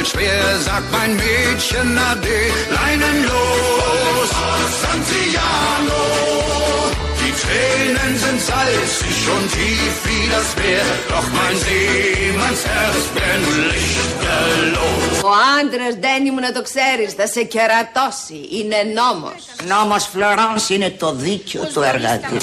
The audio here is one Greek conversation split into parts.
fällt schwer, sagt mein Mädchen Ade, leinenlos. Santiano, die Tränen sind salzig und tief wie das Meer, doch mein Seemannsherz brennt lichterloh. Ο άντρας, Ντένι μου να το ξέρεις, θα σε κερατώσει. Είναι νόμος. Νόμος Φλωράνς είναι το δίκιο του εργάτη.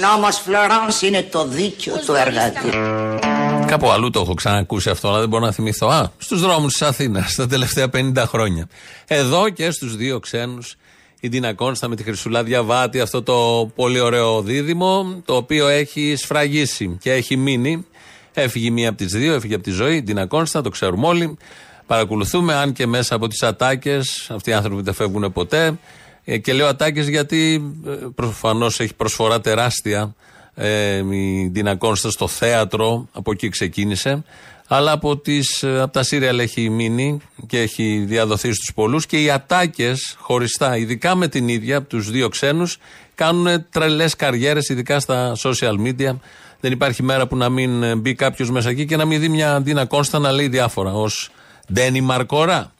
Νόμος Φλωράνς είναι το δίκιο του εργάτη. Κάπου αλλού το έχω ξανακούσει αυτό, αλλά δεν μπορώ να θυμηθώ. Α, στους δρόμους της Αθήνας τα τελευταία 50 χρόνια. Εδώ και στους δύο ξένους, η Ντίνα Κόνστα με τη Χρυσουλά Διαβάτη, αυτό το πολύ ωραίο δίδυμο, το οποίο έχει σφραγίσει και έχει μείνει. Έφυγε μία από τις δύο, έφυγε από τη ζωή, η Ντίνα Κόνστα, το ξέρουμε όλοι. Παρακολουθούμε, αν και μέσα από τις ατάκες, αυτοί οι άνθρωποι δεν φεύγουν ποτέ. Ε, και λέω ατάκε γιατί ε, προφανώς έχει προσφορά τεράστια ε, η Ντίνα Κόνστας στο θέατρο, από εκεί ξεκίνησε. Αλλά από, τις, ε, από τα σύριαλ έχει μείνει και έχει διαδοθεί στους πολλούς και οι ατάκες χωριστά, ειδικά με την ίδια, από τους δύο ξένους, κάνουν τρελές καριέρες, ειδικά στα social media. Δεν υπάρχει μέρα που να μην ε, μπει κάποιος μέσα εκεί και να μην δει μια Ντίνα Κόνστα να λέει διάφορα ως Ντένι Μαρκορά.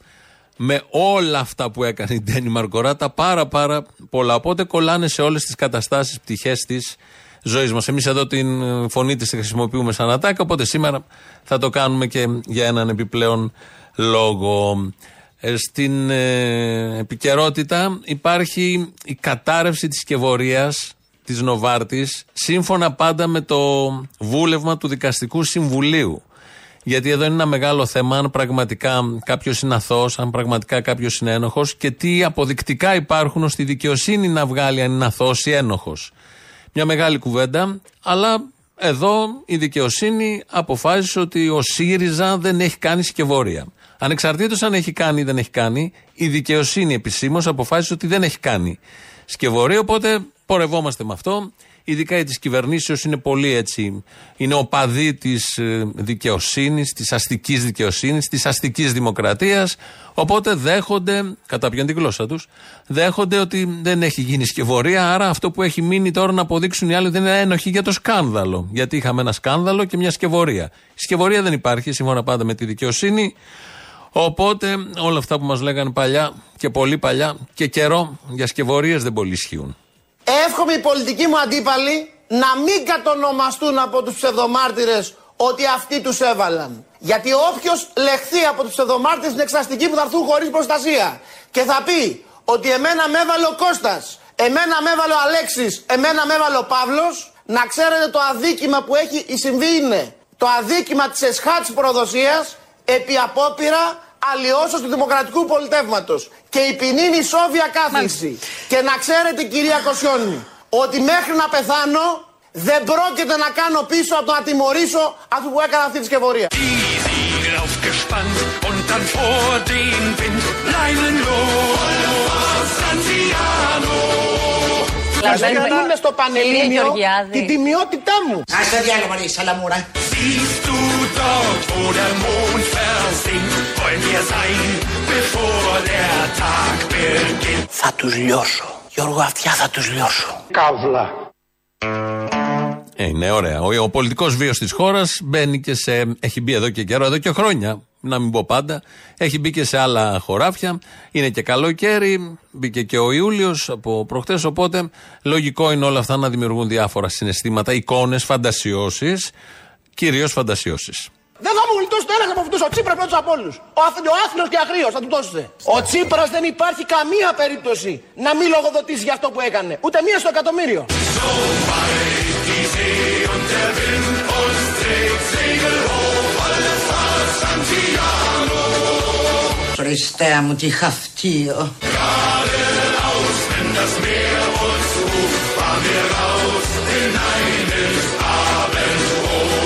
Με όλα αυτά που έκανε η Ντένι Μαρκορά, τα πάρα πάρα πολλά. Οπότε κολλάνε σε όλες τις καταστάσεις, πτυχές της ζωής μας. Εμείς εδώ την ε, φωνή της χρησιμοποιούμε σαν ατάκα, οπότε σήμερα θα το κάνουμε και για έναν επιπλέον λόγο. Ε, στην ε, επικαιρότητα υπάρχει η κατάρρευση της σκευωρίας της Νοβάρτης σύμφωνα πάντα με το βούλευμα του Δικαστικού Συμβουλίου. Γιατί εδώ είναι ένα μεγάλο θέμα αν πραγματικά κάποιος είναι αθώος, αν πραγματικά κάποιος είναι ένοχος και τι αποδεικτικά υπάρχουν ώστε η δικαιοσύνη να βγάλει αν είναι αθώος ή ένοχος. Μια μεγάλη κουβέντα, αλλά εδώ η δικαιοσύνη αποφάσισε ότι ο ΣΥΡΙΖΑ δεν έχει κάνει σκευόρια. Ανεξαρτήτως αν έχει κάνει ή δεν έχει κάνει, η δικαιοσύνη επισήμως αποφάσισε ότι δεν έχει κάνει σκευωρία. Οπότε πορευόμαστε με αυτό ειδικά η τη κυβερνήσεω είναι πολύ έτσι. Είναι οπαδοί της ε, δικαιοσύνης, της αστικής δικαιοσύνης, της αστικής δημοκρατίας. Οπότε δέχονται, καταπιάν την γλώσσα τους, δέχονται ότι δεν έχει γίνει σκευωρία. Άρα αυτό που έχει μείνει τώρα να αποδείξουν οι άλλοι δεν είναι ένοχοι για το σκάνδαλο. Γιατί είχαμε ένα σκάνδαλο και μια σκευωρία. Η σκευωρία δεν υπάρχει, σύμφωνα πάντα με τη δικαιοσύνη. Οπότε όλα αυτά που μας λέγανε παλιά και πολύ παλιά και καιρό για σκευωρίες δεν πολύ ισχύουν. Εύχομαι οι πολιτικοί μου αντίπαλοι να μην κατονομαστούν από τους ψευδομάρτυρες ότι αυτοί τους έβαλαν. Γιατί όποιος λεχθεί από τους ψευδομάρτυρες είναι εξαστικοί που θα έρθουν χωρίς προστασία. Και θα πει ότι εμένα με έβαλε ο Κώστας, εμένα με έβαλε ο Αλέξης, εμένα με έβαλε ο Παύλος, να ξέρετε το αδίκημα που έχει συμβεί είναι το αδίκημα της εσχάτης προδοσίας επί απόπειρα αλλοιώσεως του δημοκρατικού πολιτεύματος. Και η ποινή είναι η σόβια κάθιση. Και να ξέρετε κυρία Κοσιόνη, ότι μέχρι να πεθάνω δεν πρόκειται να κάνω πίσω από το να τιμωρήσω αυτού που έκανα αυτή τη σκευωρία. Να σου στο Πανελλήνιο την τιμιότητά μου. Ας το διάλογο Μαρία Σαλαμούρα. Θα τους λιώσω. Γιώργο αυτιά θα τους λιώσω. Καύλα. Ε, είναι ωραία. Ο, ο πολιτικός βίος της χώρας μπαίνει και σε. Έχει μπει εδώ και καιρό, εδώ και χρόνια, να μην πω πάντα. Έχει μπει και σε άλλα χωράφια. Είναι και καλοκαίρι. Μπήκε και ο Ιούλιος από προχτές. Οπότε λογικό είναι όλα αυτά να δημιουργούν διάφορα συναισθήματα, εικόνες, φαντασιώσεις. Κυρίως φαντασιώσεις. Δεν θα μου γλιτώσει το ένα από αυτού. Ο Τσίπρας πρώτος από όλους. Ο, αθ- ο άθλιος και αγρίος, θα του δώσετε. Ο Τσίπρας δεν υπάρχει καμία περίπτωση να μην λογοδοτήσει για αυτό που έκανε. Ούτε μία στο εκατομμύριο. Χριστέ μου τι χαυτίο.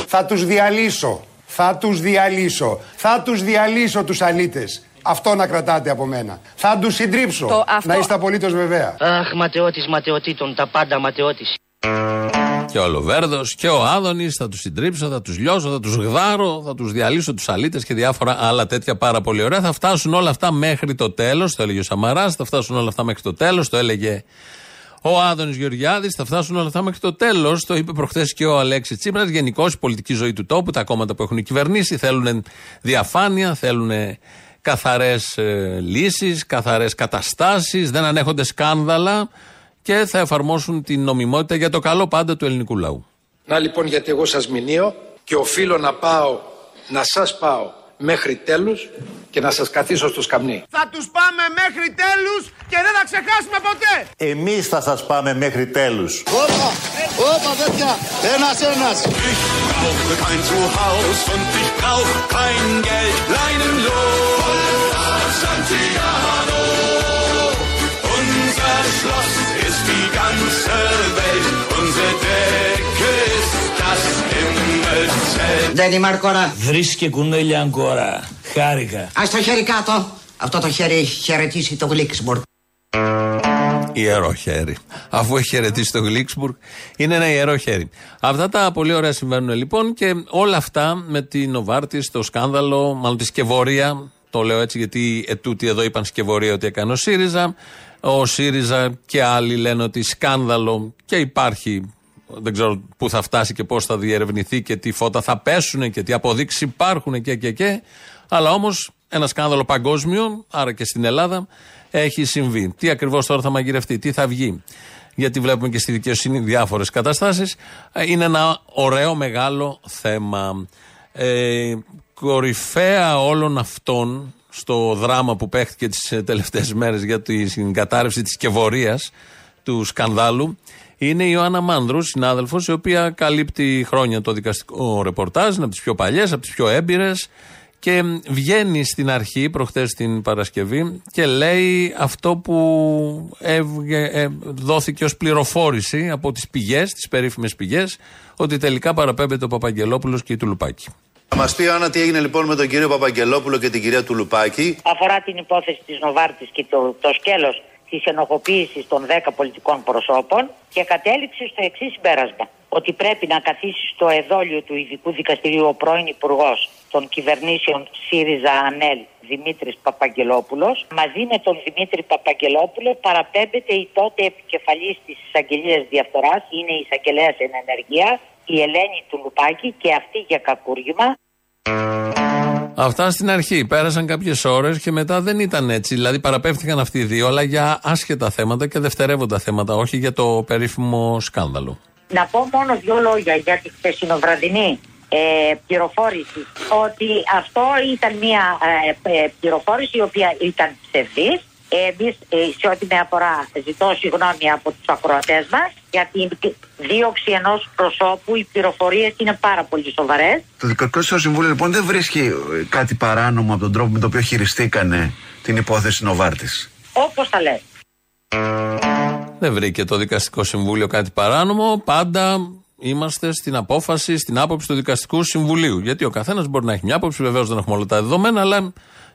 Θα τους διαλύσω. Θα τους διαλύσω. Θα τους διαλύσω τους αλήτες. Αυτό να κρατάτε από μένα. Θα τους συντρίψω. Το αυτό- Να είστε απολύτως βεβαία. Αχ, ματαιώτης ματαιωτήτων, τα πάντα ματαιώτης. Και ο Λοβέρδος και ο Άδωνης, θα τους συντρίψω, θα τους λιώσω, θα τους γδάρω, θα τους διαλύσω τους αλήτες και διάφορα άλλα τέτοια πάρα πολύ ωραία. Θα φτάσουν όλα αυτά μέχρι το τέλος, το έλεγε ο Σαμαράς, θα φτάσουν όλα αυτά μέχρι το τέλος, το έλεγε ο Άδωνης Γεωργιάδης, θα φτάσουν όλα αυτά μέχρι το τέλος. Το είπε προχθές και ο Αλέξης Τσίπρας. Γενικώς η πολιτική ζωή του τόπου, τα κόμματα που έχουν κυβερνήσει θέλουν διαφάνεια, θέλουν καθαρές ε, λύσεις, καθαρές καταστάσεις, δεν ανέχονται σκάνδαλα και θα εφαρμόσουν την νομιμότητα για το καλό πάντα του ελληνικού λαού. Να λοιπόν γιατί εγώ σας μηνύω και οφείλω να πάω, να σας πάω μέχρι τέλους και να σας καθίσω στο σκαμνί. Θα τους πάμε μέχρι τέλους και δεν θα ξεχάσουμε ποτέ. Εμείς θα σας πάμε μέχρι τέλους. Όπα, όπα τέτοια, ένας ένας. Ich brauche kein Zuhause und ich brauche kein Geld. Leinenlos. Santiano. Unser Schloss ist die ganze Welt. Unsere Decke ist das Himmelszelt. Δεν είμαι αρκορά. Βρίσκε κουνέλια αγκόρα. Χάρηκα. Α το χέρι κάτω. Αυτό το χέρι έχει χαιρετήσει το Γλίξμπουργκ. Ιερό χέρι. Αφού έχει χαιρετήσει το Γλίξμπουργκ, είναι ένα ιερό χέρι. Αυτά τα πολύ ωραία συμβαίνουν λοιπόν και όλα αυτά με την Νοβάρτη, το σκάνδαλο, μάλλον τη σκευωρία. Το λέω έτσι γιατί ετούτοι εδώ είπαν σκευωρία ότι έκανε ο ΣΥΡΙΖΑ. Ο ΣΥΡΙΖΑ και άλλοι λένε ότι σκάνδαλο και υπάρχει. Δεν ξέρω πού θα φτάσει και πώς θα διερευνηθεί και τι φώτα θα πέσουν και τι αποδείξεις υπάρχουν και και και. Αλλά όμως ένα σκάνδαλο παγκόσμιο, άρα και στην Ελλάδα, έχει συμβεί. Τι ακριβώς τώρα θα μαγειρευτεί, τι θα βγει. Γιατί βλέπουμε και στη δικαιοσύνη διάφορες καταστάσεις. Είναι ένα ωραίο μεγάλο θέμα. Ε, κορυφαία όλων αυτών στο δράμα που παίχτηκε τις τελευταίες μέρες για την κατάρρευση της σκευωρίας του σκανδάλου είναι η Ιωάννα Μάνδρου, συνάδελφος, η οποία καλύπτει χρόνια το δικαστικό ρεπορτάζ, είναι από τις πιο παλιές, από τις πιο έμπειρες. Και βγαίνει στην αρχή, προχτές την Παρασκευή, και λέει αυτό που έβγε, ε, δόθηκε ως πληροφόρηση από τις πηγές, τις περίφημες πηγές, ότι τελικά παραπέμπεται ο Παπαγγελόπουλος και η Τουλουπάκη. Θα μας πει Άννα τι έγινε λοιπόν με τον κύριο Παπαγγελόπουλο και την κυρία Τουλουπάκη. αφορά την υπόθεση της Νοβάρτης και το, το σκέλος της ενοχοποίησης των 10 πολιτικών προσώπων και κατέληξε στο εξής συμπέρασμα. Ότι πρέπει να καθίσει στο εδόλιο του ειδικού δικαστηρίου ο πρώην υπουργός των κυβερνήσεων ΣΥΡΙΖΑ ΑΝΕΛ Δημήτρης Παπαγγελόπουλος. Μαζί με τον Δημήτρη Παπαγγελόπουλο παραπέμπεται η τότε επικεφαλής της εισαγγελίας διαφθοράς, είναι η εισαγγελέας εν ενεργεία, η Ελένη Τουλουπάκη και αυτή για κακούργημα. Αυτά στην αρχή. Πέρασαν κάποιες ώρες και μετά δεν ήταν έτσι. Δηλαδή παραπέφτηκαν αυτοί οι δύο, αλλά για άσχετα θέματα και δευτερεύοντα θέματα, όχι για το περίφημο σκάνδαλο. Να πω μόνο δύο λόγια για τη χθεσινοβραδινή ε, πληροφόρηση. Ότι αυτό ήταν μια ε, ε, πληροφόρηση η οποία ήταν ψευδής. Εμείς, σε ό,τι με αφορά, ζητώ συγγνώμη από τους ακροατές μας για την δίωξη ενός προσώπου. Οι πληροφορίες είναι πάρα πολύ σοβαρές. Το Δικαστικό Συμβούλιο λοιπόν δεν βρίσκει ε, κάτι παράνομο από τον τρόπο με τον οποίο χειριστήκανε την υπόθεση Νοβάρτης. Όπως τα λέει. Δεν βρήκε το Δικαστικό Συμβούλιο κάτι παράνομο. Πάντα είμαστε στην απόφαση, στην άποψη του Δικαστικού Συμβουλίου. Γιατί ο καθένας μπορεί να έχει μια άποψη, βεβαίως δεν έχουμε όλα τα δεδομένα, αλλά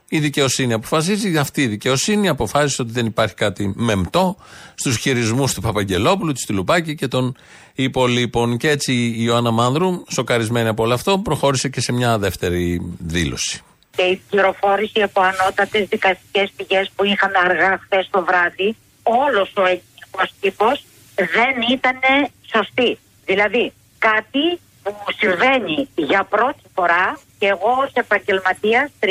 η δικαιοσύνη αποφασίζει. Αυτή η δικαιοσύνη αποφάσισε ότι δεν υπάρχει κάτι μεμτό στους χειρισμούς του Παπαγγελόπουλου, της Τουλουπάκη και των υπολείπων. Και έτσι η Ιωάννα Μάνδρου, σοκαρισμένη από όλο αυτό, προχώρησε και σε μια δεύτερη δήλωση. Και η πληροφόρηση από ανώτατες δικαστικές πηγές που είχαμε αργά χθες το βράδυ, όλος ο ελληνικό τύπο δεν ήταν σωστή. Δηλαδή, κάτι που συμβαίνει για πρώτη φορά και εγώ ως επαγγελματίας 38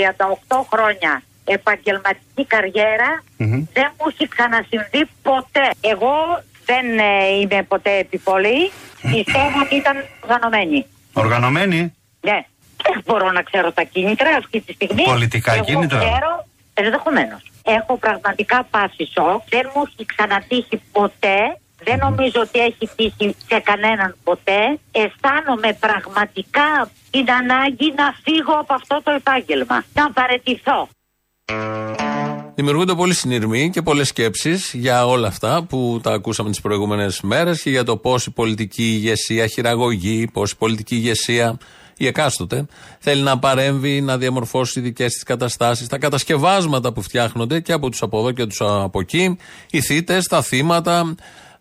χρόνια επαγγελματική καριέρα δεν μου έχει ξανασυμβεί ποτέ. Εγώ δεν ε, είμαι ποτέ επιπολή. Πιστεύω ότι ήταν οργανωμένη. Οργανωμένη; Ναι. Δεν μπορώ να ξέρω τα κίνητρα αυτή τη στιγμή. Πολιτικά Εγώ κίνητρα; Ξέρω, ενδεχομένως. Έχω πραγματικά πάσει σοκ. Δεν μου έχει ξανατύχει ποτέ. Δεν νομίζω ότι έχει τύχει σε κανέναν ποτέ. Αισθάνομαι πραγματικά την ανάγκη να φύγω από αυτό το επάγγελμα. Να παρετηθώ. Δημιουργούνται πολλοί συνειρμοί και πολλές σκέψεις για όλα αυτά που τα ακούσαμε τις προηγούμενες μέρες και για το πώς η πολιτική ηγεσία χειραγωγεί, πώς η πολιτική ηγεσία, η εκάστοτε, θέλει να παρέμβει, να διαμορφώσει δικές της καταστάσεις, τα κατασκευάσματα που φτιάχνονται και από τους από εδώ και τους από εκεί, οι θήτες, τα θύματα,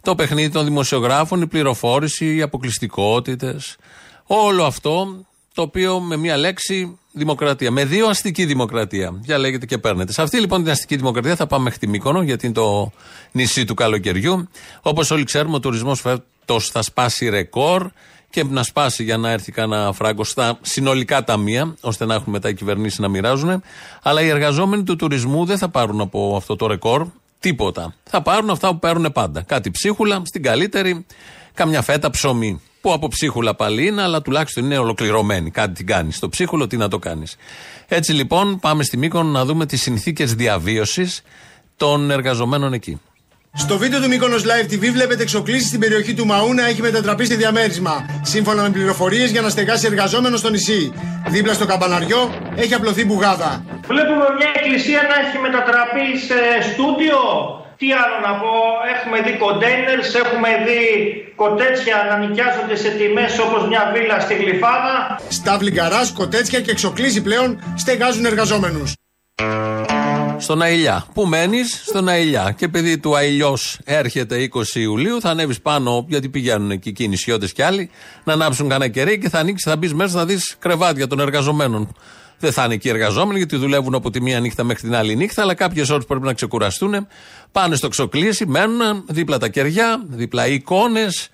Το παιχνίδι των δημοσιογράφων, η πληροφόρηση, οι αποκλειστικότητες. Όλο αυτό το οποίο με μία λέξη δημοκρατία. Με δύο αστική δημοκρατία. Διαλέγετε και παίρνετε. Σε αυτή λοιπόν την αστική δημοκρατία θα πάμε μέχρι τη Μύκονο, γιατί είναι το νησί του καλοκαιριού. Όπως όλοι ξέρουμε, ο τουρισμός φέτος θα σπάσει ρεκόρ και να σπάσει για να έρθει κανένα φράγκο στα συνολικά ταμεία, ώστε να έχουν μετά οι κυβερνήσεις να μοιράζουν. Αλλά οι εργαζόμενοι του τουρισμού δεν θα πάρουν από αυτό το ρεκόρ τίποτα. Θα πάρουν αυτά που παίρνουν πάντα. Κάτι ψίχουλα, στην καλύτερη, καμιά φέτα ψωμί. Που από ψίχουλα πάλι είναι, αλλά τουλάχιστον είναι ολοκληρωμένη. Κάτι την κάνεις. Στο ψίχουλο τι να το κάνεις. Έτσι λοιπόν πάμε στη Μύκονο να δούμε τις συνθήκες διαβίωσης των εργαζομένων εκεί. Στο βίντεο του Mykonos Live TV βλέπετε εξοκλήσεις στην περιοχή του Μαού να έχει μετατραπεί στη διαμέρισμα. Σύμφωνα με πληροφορίες για να στεγάσει εργαζόμενο στο νησί. Δίπλα στο καμπαναριό έχει απλωθεί μπουγάδα. Βλέπουμε μια εκκλησία να έχει μετατραπεί σε στούντιο. Τι άλλο να πω, έχουμε δει κοντέινερς, έχουμε δει κοτέτσια να νοικιάζονται σε τιμές όπως μια βίλα στη Γλυφάδα. Στάβλη γκαράζ, κοτέτσια και εξοκλήσει πλέον στεγάζουν εργαζόμενους. Στον Αηλιά. Πού μένεις, στον Αηλιά. Και επειδή του Αηλιός έρχεται 20 Ιουλίου, θα ανέβεις πάνω, γιατί πηγαίνουν εκεί οι νησιώτες κι άλλοι, να ανάψουν κανένα κερί και θα ανοίξεις, θα μπεις μέσα, θα δεις κρεβάτια των εργαζομένων. Δεν θα είναι εκεί οι εργαζόμενοι, γιατί δουλεύουν από τη μία νύχτα μέχρι την άλλη νύχτα, αλλά κάποιες ώρες πρέπει να ξεκουραστούν. Πάνε στο ξοκλήσι, μένουν δίπλα τα κεριά, δίπλα οι εικόνες,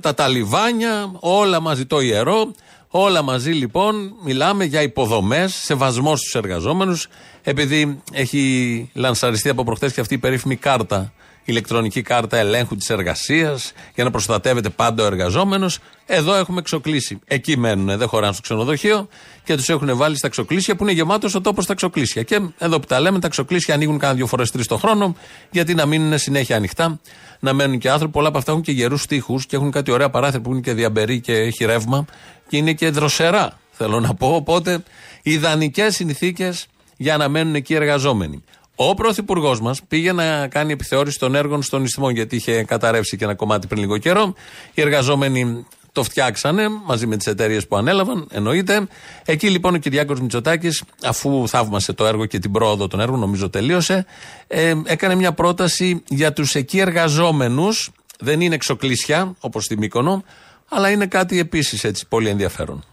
τα ταλιβάνια, όλα μαζί το ιερό. Όλα μαζί λοιπόν μιλάμε για υποδομές, σεβασμός στους εργαζόμενους, επειδή έχει λανσαριστεί από προχτές και αυτή η περίφημη κάρτα, ηλεκτρονική κάρτα ελέγχου της εργασίας, για να προστατεύεται πάντα ο εργαζόμενος. Εδώ έχουμε ξοκλήσει. Εκεί μένουν, δεν χωράνε στο ξενοδοχείο και τους έχουν βάλει στα ξοκλήσια που είναι γεμάτος ο τόπος στα ξοκλήσια. Και εδώ που τα λέμε, τα ξοκλήσια ανοίγουν κάνα δύο φορές τρεις το χρόνο, γιατί να μείνουν συνέχεια ανοιχτά, να μένουν και άνθρωποι. Πολλά από αυτά έχουν και γερούς τείχου και έχουν κάτι ωραία παράθυρα που είναι και διαμπερή και έχει ρεύμα και είναι και δροσερά, θέλω να πω. Οπότε, ιδανικές συνθήκες για να μένουν εκεί οι εργαζόμενοι. Ο πρωθυπουργός μας πήγε να κάνει επιθεώρηση των έργων στον Ισθμό, γιατί είχε καταρρεύσει και ένα κομμάτι πριν λίγο καιρό. Οι εργαζόμενοι το φτιάξανε μαζί με τις εταιρείες που ανέλαβαν, εννοείται. Εκεί λοιπόν ο Κυριάκος Μητσοτάκης, αφού θαύμασε το έργο και την πρόοδο των έργων, νομίζω τελείωσε, ε, έκανε μια πρόταση για τους εκεί εργαζόμενους. Δεν είναι εξοκλήσια, όπως στη Μύκονο, αλλά είναι κάτι επίσης έτσι πολύ ενδιαφέρον.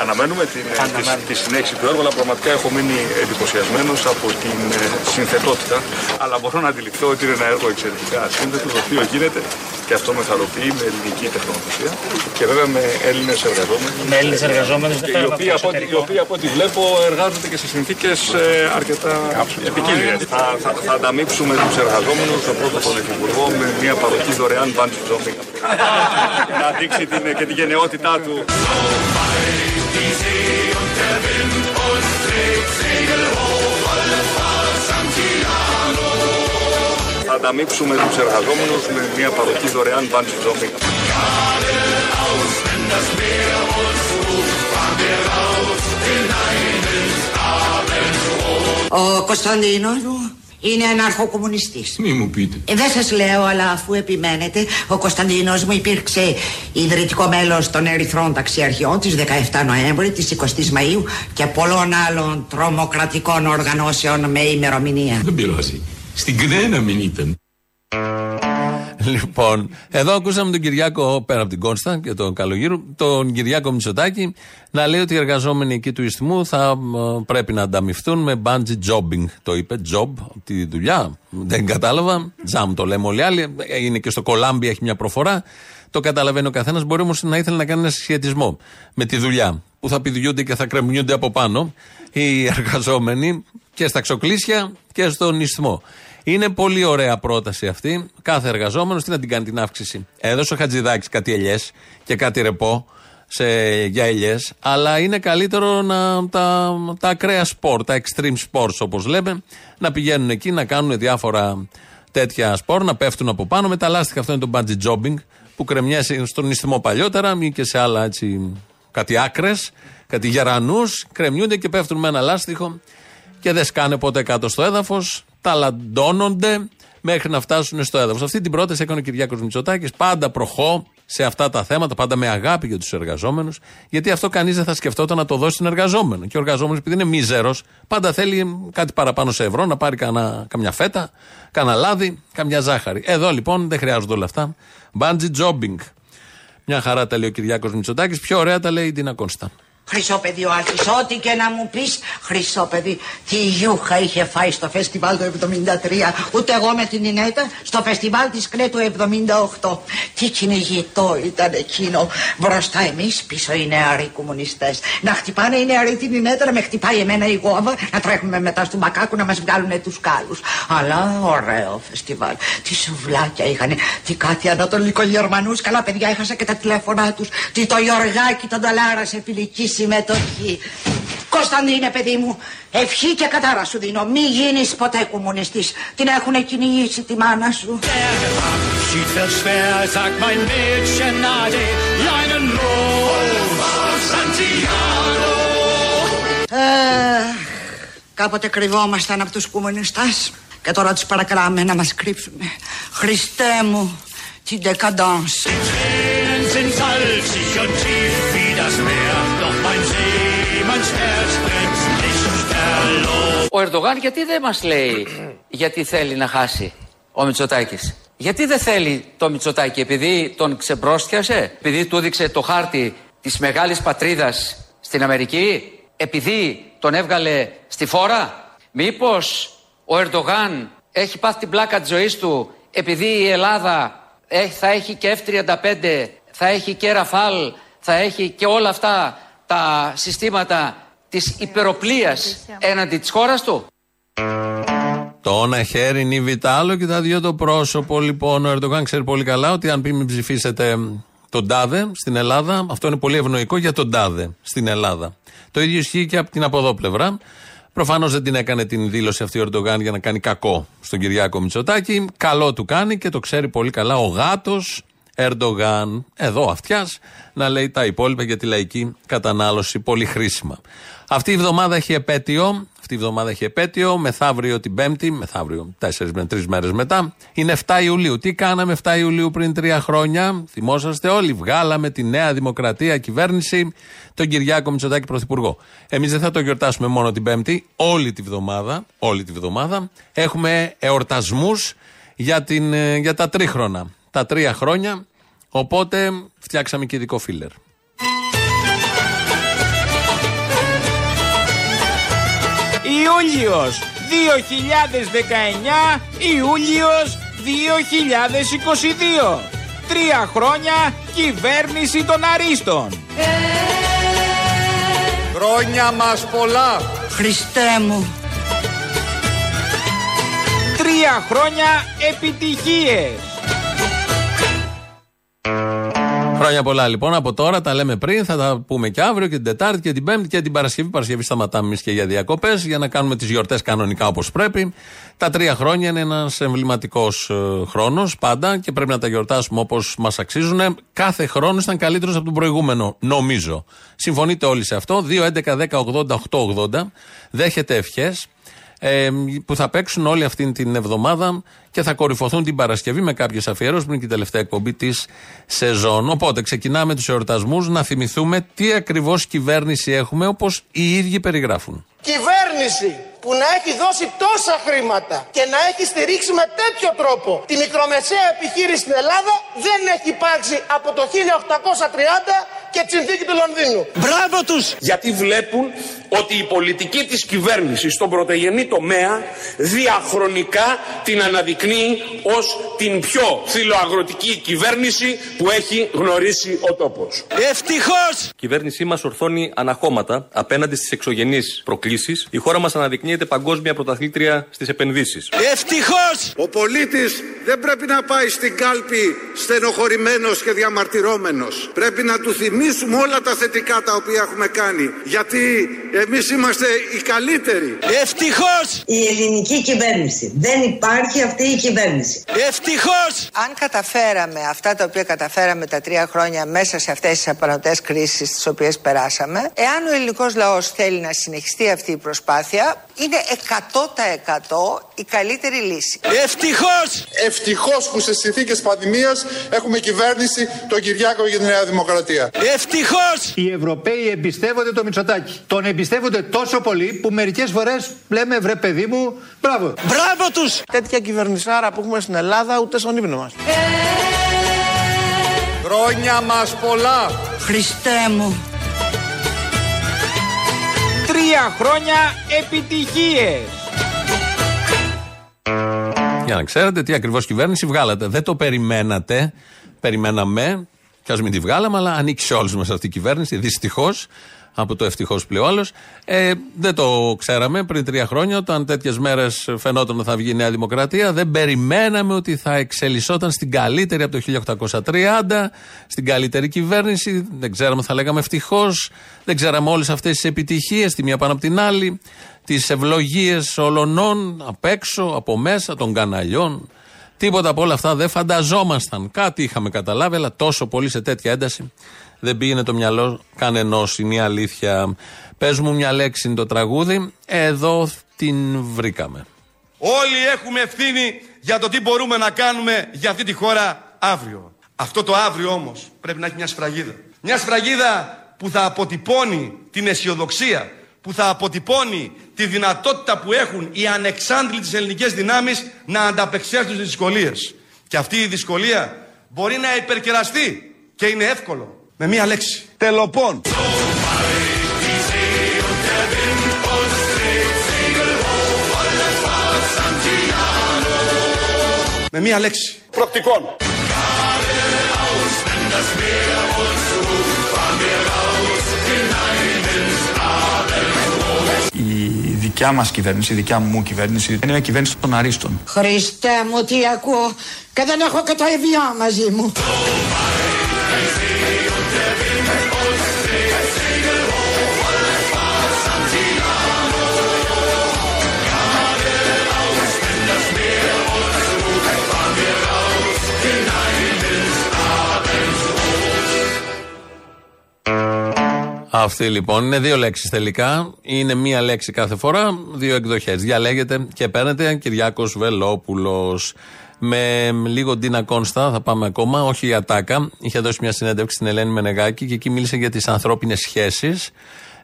Αναμένουμε την, τη, τη συνέχιση του έργου, αλλά πραγματικά έχω μείνει εντυπωσιασμένος από την ε, συνθετότητα. Αλλά μπορώ να αντιληφθώ ότι είναι ένα έργο εξαιρετικά σύνθετο, το οποίο γίνεται και αυτό με χαροποιεί με ελληνική τεχνολογία και βέβαια με Έλληνες εργαζόμενους. Με Έλληνες εργαζόμενους, οι, οποίοι από, οι οποίοι από ό,τι βλέπω εργάζονται και σε συνθήκες ε, αρκετά επικίνδυνες. Θα, θα, θα ανταμείψουμε τους εργαζόμενους, τον πρώτο πρωθυπουργό, με μια παροχή δωρεάν bungee jumping. να δείξει την, και τη γενναιότητά του. Die See und der Wind und trägt Segel hoch, ανταμείψουμε τους εργαζόμενους με μια παροχή δωρεάν bungee jumping. Geradeaus, wenn das Meer uns ruft, fahren wir raus in einen Abendrot. Ο Κωνσταντίνος είναι αναρχοκομμουνιστής. Μη μου πείτε. Ε, δεν σας λέω, αλλά αφού επιμένετε, ο Κωνσταντίνος μου υπήρξε ιδρυτικό μέλος των Ερυθρών Ταξιαρχιών της 17 Νοέμβρη, της 20 Μαΐου και πολλών άλλων τρομοκρατικών οργανώσεων με ημερομηνία. Δεν πειράζει. Στην Κρένα μην ήταν. Λοιπόν, εδώ ακούσαμε τον Κυριάκο, πέρα από την Κόνστα και τον Καλογύρου, τον Κυριάκο Μητσοτάκη να λέει ότι οι εργαζόμενοι εκεί του Ισθμού θα πρέπει να ανταμυφθούν με bungee jobbing. Το είπε, job, τη δουλειά. Δεν κατάλαβα. Τζαμ το λέμε όλοι άλλοι. Είναι και στο Κολάμπι, έχει μια προφορά. Το καταλαβαίνει ο καθένας. Μπορεί όμως να ήθελε να κάνει ένα συσχετισμό με τη δουλειά. Που θα πηδιούνται και θα κρεμνιούνται από πάνω οι εργαζόμενοι και στα ξοκλήσια και στον Ισθμό. Είναι πολύ ωραία πρόταση αυτή. Κάθε εργαζόμενος τι να την κάνει την αύξηση. Έδωσε ο Χατζηδάκης κάτι ελιές και κάτι ρεπό σε, για ελιές, αλλά είναι καλύτερο να, τα, τα ακραία σπορ, τα extreme sports όπως λέμε, να πηγαίνουν εκεί να κάνουν διάφορα τέτοια σπορ, να πέφτουν από πάνω με τα λάστιχα. Αυτό είναι το bungee jobbing που κρεμιάζει στον νηστιμό παλιότερα ή και σε άλλα έτσι κάτι άκρες, κάτι γερανούς, κρεμιούνται και πέφτουν με ένα λάστιχο και δεν σκάνε ποτέ κάτω στο έδαφος, ταλαντώνονται μέχρι να φτάσουν στο έδαφος. Αυτή την πρόταση έκανε ο Κυριάκος Μητσοτάκης. Πάντα προχώ σε αυτά τα θέματα, πάντα με αγάπη για τους εργαζόμενους, γιατί αυτό κανείς δεν θα σκεφτόταν να το δώσει στον εργαζόμενο. Και ο εργαζόμενος, επειδή είναι μίζερος, πάντα θέλει κάτι παραπάνω σε ευρώ, να πάρει κανα, καμιά φέτα, κανένα λάδι, καμιά ζάχαρη. Εδώ λοιπόν δεν χρειάζονται όλα αυτά. Bungee jobbing. Μια χαρά τα λέει ο Κυριάκος Μητσοτάκης, πιο ωραία τα λέει η Ντίνα Κόνστα. Χρυσό παιδί ο Άλκης, ό,τι και να μου πεις Χρυσό παιδί, τι γιούχα είχε φάει στο φεστιβάλ του 73 Ούτε εγώ με την Ινέτα στο φεστιβάλ της Κρέτου 78 Τι κυνηγητό ήταν εκείνο Μπροστά εμείς, πίσω οι νεαροί κομμουνιστές. Να χτυπάνε οι νεαροί την Ινέτα, να με χτυπάει εμένα η γόβα Να τρέχουμε μετά στο μπακάκου να μας βγάλουν τους κάλους. Αλλά ωραίο φεστιβάλ. Τι σουβλάκια είχαν, τι κάτι ανατολικογερμανούς Καλά παιδιά, έχασα και τα τηλέφωνά τους. Τι το Γιωργάκι τον Ταλάρα σε φιλική συμμετοχή. Κωνσταντίνε παιδί μου, ευχή και κατάρα σου δίνω. Μη γίνεις ποτέ κομμουνιστής. Την έχουν κυνηγήσει τη μάνα σου. Ε, κάποτε κρυβόμασταν από τους κομμουνιστάς και τώρα τους παρακαλάμε να μας κρύψουν. Χριστέ μου, την decadence. Ο Ερντογάν γιατί δεν μας λέει γιατί θέλει να χάσει ο Μητσοτάκης; Γιατί δεν θέλει το Μητσοτάκη, επειδή τον ξεμπρόστιασε, επειδή του έδειξε το χάρτη της μεγάλης πατρίδας στην Αμερική, επειδή τον έβγαλε στη φόρα; Μήπως ο Ερντογάν έχει πάθει την πλάκα της ζωής του επειδή η Ελλάδα θα έχει και F-35, θα έχει και Ραφάλ, θα έχει και όλα αυτά τα συστήματα της υπεροπλίας έναντι της χώρας του; Το ένα χέρι είναι η Βιτάλο και τα δύο το πρόσωπο. Λοιπόν, ο Ερντογάν ξέρει πολύ καλά ότι αν πει μην ψηφίσετε τον Τάδε στην Ελλάδα, αυτό είναι πολύ ευνοϊκό για τον Τάδε στην Ελλάδα. Το ίδιο ισχύει και από την από εδώ πλευρά. Προφανώς δεν την έκανε την δήλωση αυτή ο Ερντογάν για να κάνει κακό στον Κυριάκο Μητσοτάκη. Καλό του κάνει και το ξέρει πολύ καλά ο γάτος Ερντογάν. Εδώ αυτιάς να λέει τα υπόλοιπα για τη λαϊκή κατανάλωση. Πολύ χρήσιμα. Αυτή η εβδομάδα έχει επέτειο. Αυτή η εβδομάδα έχει επέτειο. Μεθαύριο την Πέμπτη, μεθαύριο τέσσερις με τρεις μέρες μετά, είναι 7 Ιουλίου. Τι κάναμε 7 Ιουλίου πριν τρία χρόνια, θυμόσαστε όλοι. Βγάλαμε τη Νέα Δημοκρατία κυβέρνηση, τον Κυριάκο Μητσοτάκη Πρωθυπουργό. Εμείς δεν θα το γιορτάσουμε μόνο την Πέμπτη, όλη τη βδομάδα, όλη τη βδομάδα έχουμε εορτασμούς για, την, ε, για τα τρίχρονα. Τα τρία χρόνια. Οπότε φτιάξαμε και ειδικό φίλερ. Ιούλιος 2019 Ιούλιος 2022 Τρία χρόνια κυβέρνηση των Αρίστων Χρόνια μας πολλά Χριστέ μου Τρία χρόνια επιτυχίες Χρόνια πολλά λοιπόν από τώρα, τα λέμε πριν, θα τα πούμε και αύριο και την Τετάρτη και την Πέμπτη και την Παρασκευή. Παρασκευή σταματάμε εμείς και για διακοπές για να κάνουμε τις γιορτές κανονικά όπως πρέπει. Τα τρία χρόνια είναι ένας εμβληματικός ε, χρόνος πάντα και πρέπει να τα γιορτάσουμε όπως μας αξίζουν. Κάθε χρόνο ήταν καλύτερος από τον προηγούμενο, νομίζω. Συμφωνείτε όλοι σε αυτό. 2, 11, 10, 80, 8, 80. Δέχεται ευχές ε, που θα παίξουν όλη αυτή την εβδομάδα και θα κορυφωθούν την Παρασκευή με κάποιες αφιερώσεις που είναι και η τελευταία εκπομπή της σεζόν. Οπότε ξεκινάμε τους εορτασμούς να θυμηθούμε τι ακριβώς κυβέρνηση έχουμε όπως οι ίδιοι περιγράφουν. Κυβέρνηση που να έχει δώσει τόσα χρήματα και να έχει στηρίξει με τέτοιο τρόπο τη μικρομεσαία επιχείρηση στην Ελλάδα δεν έχει υπάρξει από το 1830 και τη συνθήκη του Λονδίνου. Μπράβο τους! Γιατί βλέπουν ότι η πολιτική της κυβέρνησης στον πρωτογενή τομέα διαχρονικά την αναδεικνύει ως την πιο φιλοαγροτική κυβέρνηση που έχει γνωρίσει ο τόπος. Ευτυχώς! Η κυβέρνησή μας ορθώνει αναχώματα απέναντι στις εξωγενείς προκλήσεις. Η χώρα μας αναδεικνύεται παγκόσμια πρωταθλήτρια στις επενδύσεις. Ευτυχώς! Ο πολίτης δεν πρέπει να πάει στην κάλπη στενοχωρημένος και διαμαρτυρόμενος. Πρέπει να του θυμίσουμε όλα τα θετικά τα οποία έχουμε κάνει. Γιατί εμείς είμαστε οι καλύτεροι. Ευτυχώς! Η ελληνική κυβέρνηση. Δεν υπάρχει αυτή η κυβέρνηση. Ευτυχώς! Αν καταφέραμε αυτά τα οποία καταφέραμε τα τρία χρόνια μέσα σε αυτές τις απανοτές κρίσεις τις οποίες περάσαμε, εάν ο ελληνικός λαός θέλει να συνεχιστεί αυτή η προσπάθεια, είναι 100% η καλύτερη λύση. Ευτυχώς! Ευτυχώς που σε συνθήκες πανδημίας έχουμε κυβέρνηση τον Κυριάκο για τη Νέα Δημοκρατία. Ευτυχώς! Οι Ευρωπαίοι εμπιστεύονται το Μητσοτάκι. Τον εμπιστεύονται τόσο πολύ που μερικές φορές λέμε βρε παιδί μου, μπράβο. Μπράβο τους! Τέτοια κυβερνησάρα που έχουμε στην Ελλάδα ούτε στον ύπνο μας. Χρόνια μας πολλά! Χριστέ μου. Τρία χρόνια επιτυχίες. Για να ξέρετε τι ακριβώς κυβέρνηση βγάλατε. Δεν το περιμένατε. Περιμέναμε. Κι ας μην τη βγάλαμε, αλλά ανοίξει όλους μας αυτή η κυβέρνηση. Δυστυχώς. Από το ευτυχώς πλέον ε, Δεν το ξέραμε πριν τρία χρόνια, όταν τέτοιες μέρες φαινόταν ότι θα βγει η Νέα Δημοκρατία. Δεν περιμέναμε ότι θα εξελισσόταν στην καλύτερη από το 1830, στην καλύτερη κυβέρνηση. Δεν ξέραμε, θα λέγαμε ευτυχώς. Δεν ξέραμε όλες αυτές τις επιτυχίες, τη μία πάνω από την άλλη τις ευλογίες ολονών απ' έξω, από μέσα, των καναλιών. Τίποτα από όλα αυτά δεν φανταζόμασταν. Κάτι είχαμε καταλάβει, αλλά τόσο πολύ σε τέτοια ένταση δεν πήγαινε το μυαλό κανενός. Είναι η αλήθεια. Πες μου μια λέξη είναι το τραγούδι. Εδώ την βρήκαμε. Όλοι έχουμε ευθύνη για το τι μπορούμε να κάνουμε για αυτή τη χώρα αύριο. Αυτό το αύριο όμως πρέπει να έχει μια σφραγίδα. Μια σφραγίδα που θα αποτυπώνει την αισιοδοξία, που θα αποτυπώνει τη δυνατότητα που έχουν οι ανεξάντλητες ελληνικές δυνάμεις να ανταπεξέλθουν στις δυσκολίες. Και αυτή η δυσκολία μπορεί να υπερκεραστεί και είναι εύκολο. Με μία λέξη. Τελοπών. Με μία λέξη. Προκτικών. Η δικιά μας κυβέρνηση, η δικιά μου κυβέρνηση είναι μια κυβέρνηση των αρίστων. Χριστέ μου τι ακούω και δεν έχω και το ευγιό μαζί μου. Αυτή λοιπόν είναι δύο λέξεις τελικά. Είναι μία λέξη κάθε φορά, δύο εκδοχές. Διαλέγετε και παίρνετε Κυριάκος Βελόπουλος. Με λίγο Ντίνα Κόνστα, θα πάμε ακόμα, όχι η Ατάκα. Είχε δώσει μια συνέντευξη στην Ελένη Μενεγάκη και εκεί μίλησε για τις ανθρώπινες σχέσεις.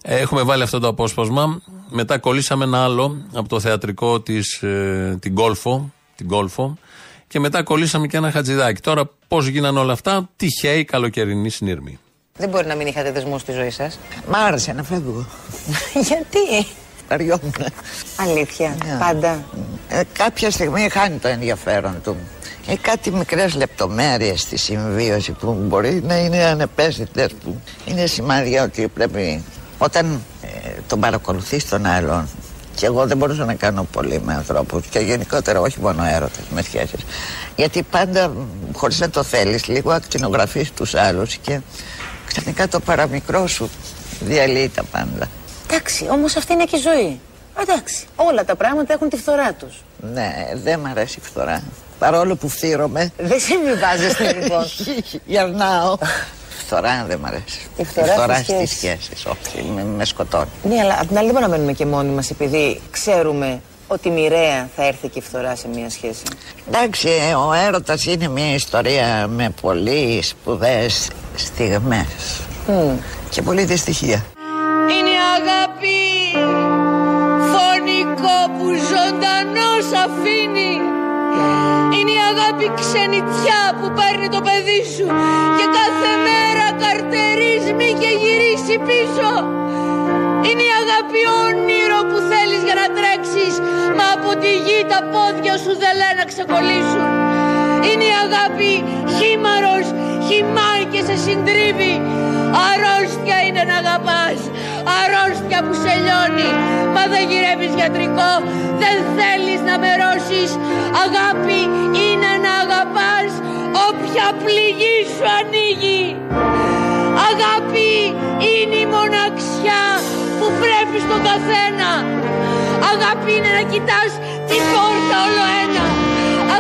Έχουμε βάλει αυτό το απόσπασμα. Μετά κολλήσαμε ένα άλλο από το θεατρικό της, ε, την Κόλφο, την Κόλφο. Και μετά κολλήσαμε και ένα χατζηδάκι. Τώρα πώς γίνανε όλα αυτά, τυχαίοι καλοκαιρινή συνήρμη. Δεν μπορεί να μην είχατε δεσμούς στη ζωή σας. Μ' άρεσε να φεύγω. Γιατί; Αριόμουν. Αλήθεια. Πάντα. Ε, κάποια στιγμή χάνει το ενδιαφέρον του. Ε, κάτι μικρές λεπτομέρειες στη συμβίωση που μπορεί να είναι ανεπαίσθητες που είναι σημάδια ότι πρέπει όταν ε, τον παρακολουθείς τον άλλον και εγώ δεν μπορούσα να κάνω πολύ με ανθρώπους και γενικότερα όχι μόνο έρωτες με σχέσεις γιατί πάντα χωρίς να το θέλεις λίγο ακτινογραφείς τους άλλους και ξαφνικά το παραμικρό σου διαλύει τα πάντα. Εντάξει, όμως αυτή είναι και η ζωή. Εντάξει, όλα τα πράγματα έχουν τη φθορά τους. Ναι, δεν μ' αρέσει η φθορά. Παρόλο που φθύρομαι. Δεν συμβιβάζεστε λοιπόν. Γερνάω. Φθορά δεν μ' αρέσει. Η φθορά στις στις σχέσεις. σχέσεις. Όχι, με, με σκοτώνει. Ναι, αλλά απ' την άλλη δεν μπορούμε να μένουμε και μόνοι μας επειδή ξέρουμε ότι μοιραία θα έρθει και η φθορά σε μια σχέση. Εντάξει, ο έρωτας είναι μια ιστορία με πολύ σπουδαίες στιγμές. Και πολύ δυστυχία. Είναι η αγάπη φωνικό που ζωντανός αφήνει Είναι η αγάπη ξενιτιά που παίρνει το παιδί σου Και κάθε μέρα καρτερίζει μη και γυρίσει πίσω. Είναι η αγάπη όνειρο που θέλεις για να τρέξεις Μα από τη γη τα πόδια σου δεν λένε να ξεκολλήσουν Είναι η αγάπη χήμαρος, χυμάει και σε συντρίβει. Αρρώστια είναι να αγαπάς Αρρώστια που σε λιώνει. Μα δεν γυρεύεις γιατρικό Δεν θέλεις να μερώσεις. Αγάπη είναι να αγαπάς Όποια πληγή σου ανοίγει. Αγάπη είναι η μοναξιά Που πρέπει στον καθένα. Αγάπη είναι να κοιτάς την πόρτα όλο ένα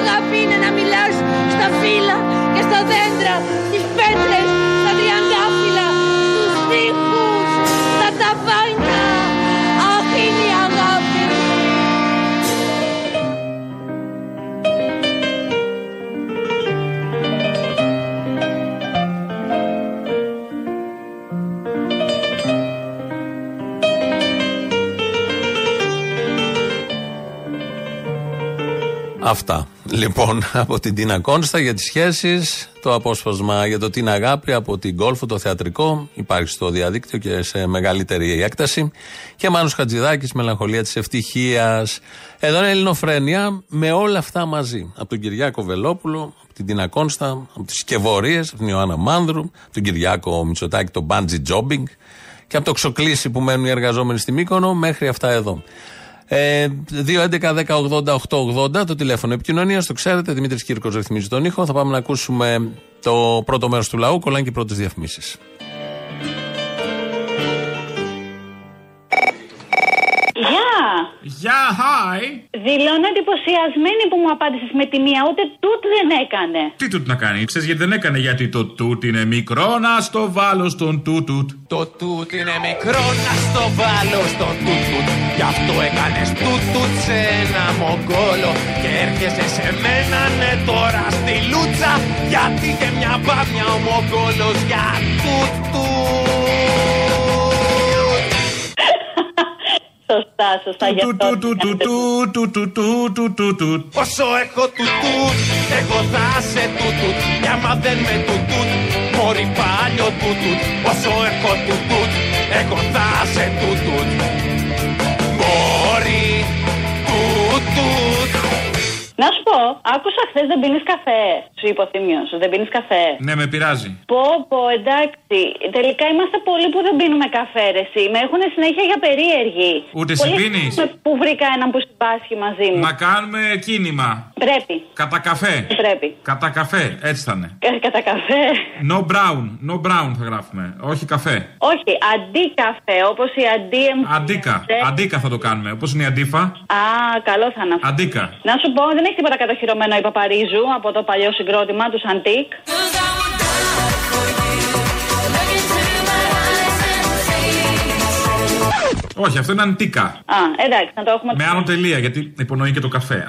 Αγάπη είναι να μιλάς στα φύλλα και στα δέντρα Στις πέτρες, στα τριαντάφυλλα Στους τοίχους, στα ταβάνια Αυτά. Λοιπόν, από την Τίνα Κόνστα για τις σχέσεις, το απόσπασμα για το την αγάπη από την Κόλφο, το θεατρικό, υπάρχει στο διαδίκτυο και σε μεγαλύτερη έκταση. Και Μάνος Χατζηδάκης, μελαγχολία της ευτυχίας. Εδώ είναι Ελληνοφρένια με όλα αυτά μαζί. Από τον Κυριάκο Βελόπουλο, από την Τίνα Κόνστα, από τις Σκευωρίες, από την Ιωάννα Μάνδρου, από τον Κυριάκο Μητσοτάκη, το bungee jobbing και από το ξοκλήσι που μένουν οι εργαζόμενοι στη Μύκονο μέχρι αυτά εδώ. Ε, 2.11.10.80.880 το τηλέφωνο επικοινωνίας, το ξέρετε. Δημήτρης Κύρκος ρυθμίζει τον ήχο. Θα πάμε να ακούσουμε το πρώτο μέρος του λαού. Κολλάνε και οι πρώτες διαφημίσεις. Γεια! Γεια, hi! Δηλώνω εντυπωσιασμένη που μου απάντησες με τη μία, ούτε τούτ δεν έκανε. Τι τούτ να κάνει, ξέρεις γιατί δεν έκανε, γιατί το τούτ είναι μικρό, να στο βάλω στον τούτουτ. Το τούτ είναι μικρό να στο βάλω στο τούτουτ Γι' αυτό έκανες τούτουτ σε ένα μογκόλο Και έρχεσαι σε μένα ναι τώρα στη λούτσα Γιατί και μια μπάμια ο μογκόλος για τούτουτ Σωστά, σωστά. γι' αυτό Όσο έχω τούτουτ, εγώ θα σε τούτουτ Κι άμα δεν με τούτουτ, μωρή πάλιο τούτουτ Όσο έχω τούτουτ, εγώ θα σε τούτουτ άκουσα χθες δεν πίνεις καφέ. Σου είπε ο Θήμιος, δεν πίνεις καφέ. Ναι, με πειράζει. Πω, πω, εντάξει. Τελικά είμαστε πολλοί που δεν πίνουμε καφέ, ρε, εσύ. Με έχουν συνέχεια για περίεργη. Ούτε εσύ Πολλοί πίνεις; με- Που βρήκα έναν που συμπάσχει μαζί μου. Να κάνουμε κίνημα. Πρέπει. Κατά καφέ. Πρέπει. Κατά καφέ, έτσι θα είναι. Κα- Κατά καφέ. No brown, no brown θα γράφουμε. Όχι καφέ. Όχι, αντί καφέ, όπως η αντί εμ- Αντίκα. Αντίκα θα το κάνουμε. Όπως είναι η αντίφα. Α, καλό θα είναι αυτό. Αντίκα. Να σου πω, δεν έχει τίποτα κατοχυρωμένο η Παπαρίζου από το παλιό συγκρότημα τους Αντίκ. Όχι, αυτό είναι αντίκα. Α, εντάξει, να το έχουμε. Με άνω τελεία, γιατί υπονοεί και το καφέ.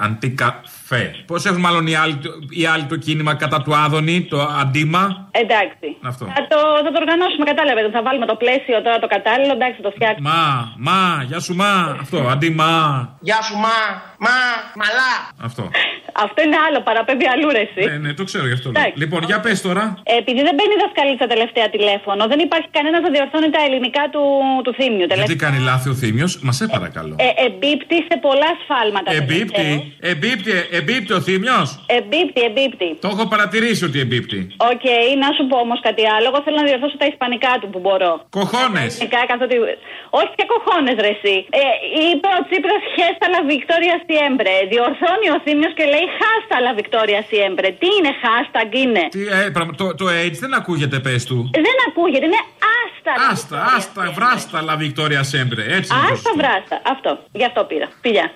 Αντίκαφέ. Πώς έχουν μάλλον οι άλλοι, οι άλλοι το κίνημα κατά του Άδωνη, το αντίμα; Εντάξει. Αυτό. Θα το, θα το οργανώσουμε, κατάλαβε. Θα βάλουμε το πλαίσιο τώρα το κατάλληλο, εντάξει, θα το φτιάξουμε. Μα, μα, γεια σου μα. Αυτό, αντίμα. Γεια σου, μα, μα, μαλά. Αυτό. Αυτό είναι άλλο, παραπέμπει αλλού ρε, εσύ. Ναι, ναι, το ξέρω γι' αυτό. λέω. Εντάξει. Λοιπόν, για πες τώρα. Ε, Επειδή δεν μπαίνει δασκαλίτσα τελευταία τηλέφωνο, δεν υπάρχει κανένας να διορθώνει τα ελληνικά του, του Θύμιου. Γιατί κάνει λάθη ο Θύμιος, μα σε παρακαλώ. Ε, εμπίπτει σε πολλά σφάλματα. Εμπίπτει, εμπίπτει, εμπίπτει ο Θύμιος; Εμπίπτει, εμπίπτει. Το έχω παρατηρήσει ότι εμπίπτει. Οκ, να σου πω όμως κάτι άλλο. Εγώ θέλω να διορθώσω τα ισπανικά του που μπορώ. Cojones. Ισπανικά, καθότι. Όχι και cojones, ρε, εσύ. Ε, είπε ο Τσίπρας hasta la victoria siempre. Διορθώνει ο Θύμιος και λέει hasta la victoria siempre. Τι είναι hasta είναι; Τι, ε, πραγμα- το, το AIDS δεν ακούγεται, πες του. Δεν ακούγεται, είναι άστα. la Άστα, άστα, βράστα, la Victoria sempre. Έτσι είναι το Άστα βράστα. Αυτό. Γι' αυτό πήρα. Πηλιά.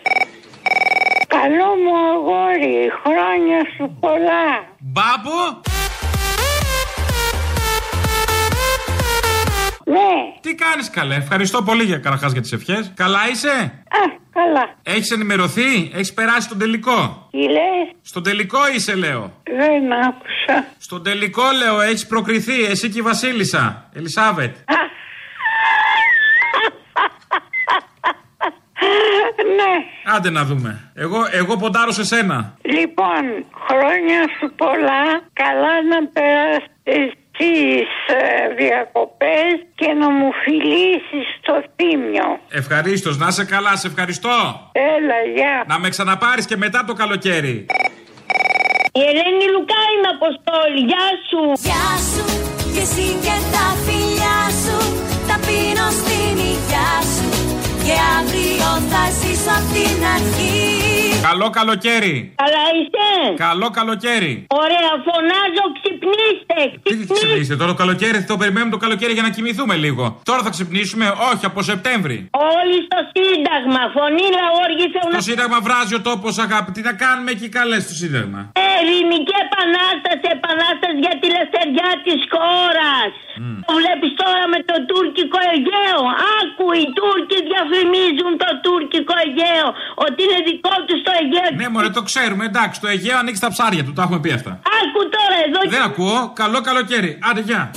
Καλό μου αγόρι, χρόνια σου πολλά. Μπάμπο. Ναι. Τι κάνεις καλέ, ευχαριστώ πολύ για καταρχάς για τις ευχές. Καλά είσαι; Α, καλά. Έχεις ενημερωθεί, έχεις περάσει στον τελικό; Τι λες, Στον τελικό είσαι, λέω. δεν άκουσα. Στον τελικό, λέω, έχεις προκριθεί, εσύ και η Βασίλισσα. Ελισάβετ. Ναι. Άντε να δούμε. Εγώ, εγώ ποντάρω σε σένα. Λοιπόν, χρόνια σου πολλά. Καλά να περάσεις τις ε, διακοπές και να μου φιλήσεις το θύμιο. Ευχαρίστως, να είσαι καλά, σε ευχαριστώ. Έλα, γεια. Να με ξαναπάρεις και μετά το καλοκαίρι. Η Ελένη Λουκά είναι Αποστόλη. Γεια σου. Γεια σου και εσύ και απ' την αρχή Καλό καλοκαίρι. Καλά είσαι. Καλό καλοκαίρι. Ωραία, φωνάζω, ξυπνήστε. Τι ξυπνήσετε, τώρα το καλοκαίρι, το περιμένουμε το καλοκαίρι για να κοιμηθούμε λίγο. Τώρα θα ξυπνήσουμε, όχι, από Σεπτέμβρη. Όλοι στο Σύνταγμα. Φωνή λαόργησε Το Σύνταγμα βράζει ο τόπος, αγάπη. Τι να κάνουμε εκεί καλές στο Σύνταγμα; Ελληνική επανάσταση, επανάσταση για τη λευτεριά της χώρας. Το βλέπεις τώρα με το τουρκικό Αιγαίο. Άκου, οι Τούρκοι διαφημίζουν το τουρκικό Αιγαίο. Ότι είναι δικό τους το Αιγαίο. Ναι, μωρέ, το ξέρουμε, εντάξει, το Αιγαίο ανοίξει τα ψάρια του, τα έχουμε πει αυτά. Άκου τώρα εδώ. Δεν ακούω. Καλό καλοκαίρι. Άντε, γεια.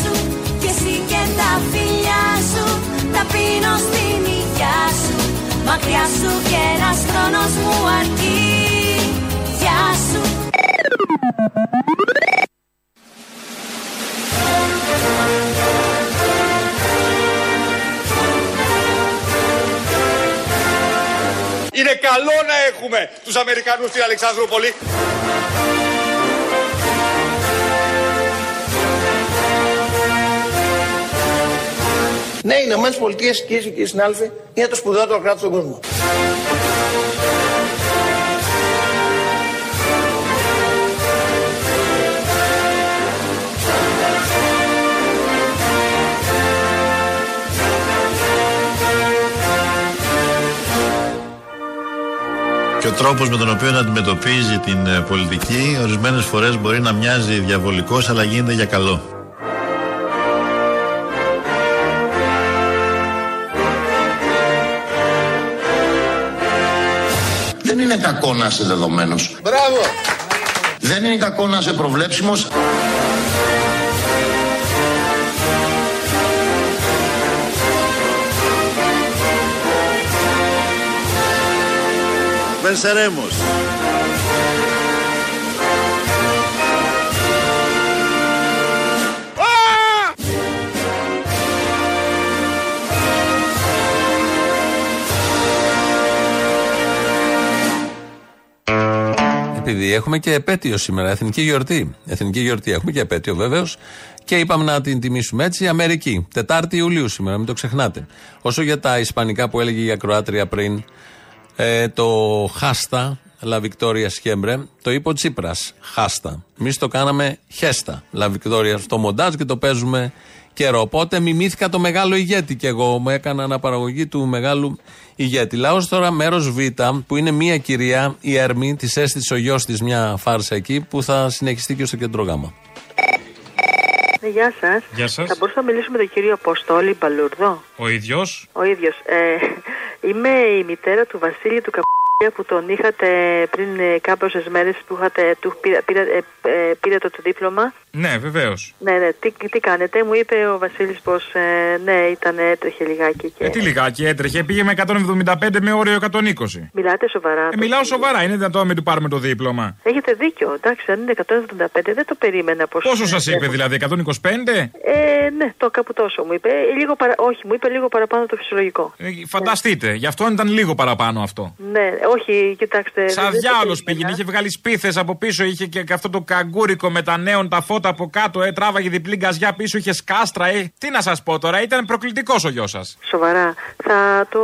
Σου και εσύ και τα φιλιά σου. Τα πίνω στην υγειά σου. Μακριά σου και ένας χρόνος μου αρκεί. Γεια σου. Είναι καλό να έχουμε τους Αμερικανούς στην Αλεξανδρούπολη. Ναι, οι Ηνωμένε Πολιτείε, κυρίε και κύριοι συνάδελφοι, είναι το σπουδαιότερο κράτος στον κόσμο. Και ο τρόπος με τον οποίο αντιμετωπίζει την ε, πολιτική ορισμένες φορές μπορεί να μοιάζει διαβολικός αλλά γίνεται για καλό. Κακό να είσαι δεδομένος. Μπράβο! Δεν είναι κακό να είσαι προβλέψιμος. Venceremos. Επειδή έχουμε και επέτειο σήμερα, εθνική γιορτή. Εθνική γιορτή έχουμε και επέτειο βεβαίως. Και είπαμε να την τιμήσουμε έτσι. Αμερική. Τετάρτη Ιουλίου σήμερα, μην το ξεχνάτε. Όσο για τα Ισπανικά που έλεγε η Ακροάτρια πριν, ε, το χάστα, La Victoria Siempre, το είπε ο Τσίπρας. Χάστα. Εμείς το κάναμε χέστα. La Victoria στο μοντάζ και το παίζουμε καιρό. Οπότε μιμήθηκα το μεγάλο ηγέτη και εγώ μου έκανα αναπαραγωγή του μεγάλου ηγέτη. Λαός τώρα μέρος Β, που είναι μια κυρία, η Έρμη, της έστησε ο γιος της μια φάρσα εκεί, που θα συνεχιστεί και στο κέντρο γάμα. Ναι, γεια σας. Γεια σας. Θα μπορούσα να μιλήσω με τον κύριο Αποστόλη Μπαλούρδο; Ο ίδιος. Ο ίδιος. Ε, είμαι η μητέρα του Βασίλη του Καπ που τον είχατε πριν ε, κάποιε μέρες που είχατε, του πήρα, πήρα, ε, ε, πήρε το, το δίπλωμα. Ναι, βεβαίως. Ναι, ναι, τι, τι κάνετε. Μου είπε ο Βασίλης πως ναι, ήταν έτρεχε λιγάκι. Και... Ε, τι λιγάκι έτρεχε, πήγε με 175 με όριο 120. Μιλάτε σοβαρά. Ε, μιλάω σοβαρά, είναι δυνατόν να μην του πάρουμε το δίπλωμα. Έχετε δίκιο. Εντάξει, αν είναι 175 δεν το περίμενα πως... Πόσο σας είπε δηλαδή, 125? Ε, ναι, το κάπου τόσο μου είπε. Ε, Λίγο παρα... Όχι, μου είπε λίγο παραπάνω το φυσιολογικό. Ε, φανταστείτε, γι' αυτό ήταν λίγο παραπάνω αυτό. Ναι, όχι, κοιτάξτε. Σαν δεν το διάολο περίμενα. πήγαινε, είχε βγάλει σπίθες από πίσω, είχε και αυτό το καγκούρικο με τα νέων, τα φώτα από κάτω, ε, τράβαγε διπλή γκαζιά πίσω, είχε σκάστρα, ε. Τι να σας πω τώρα, ήταν προκλητικός ο γιος σας. Σοβαρά. Θα το,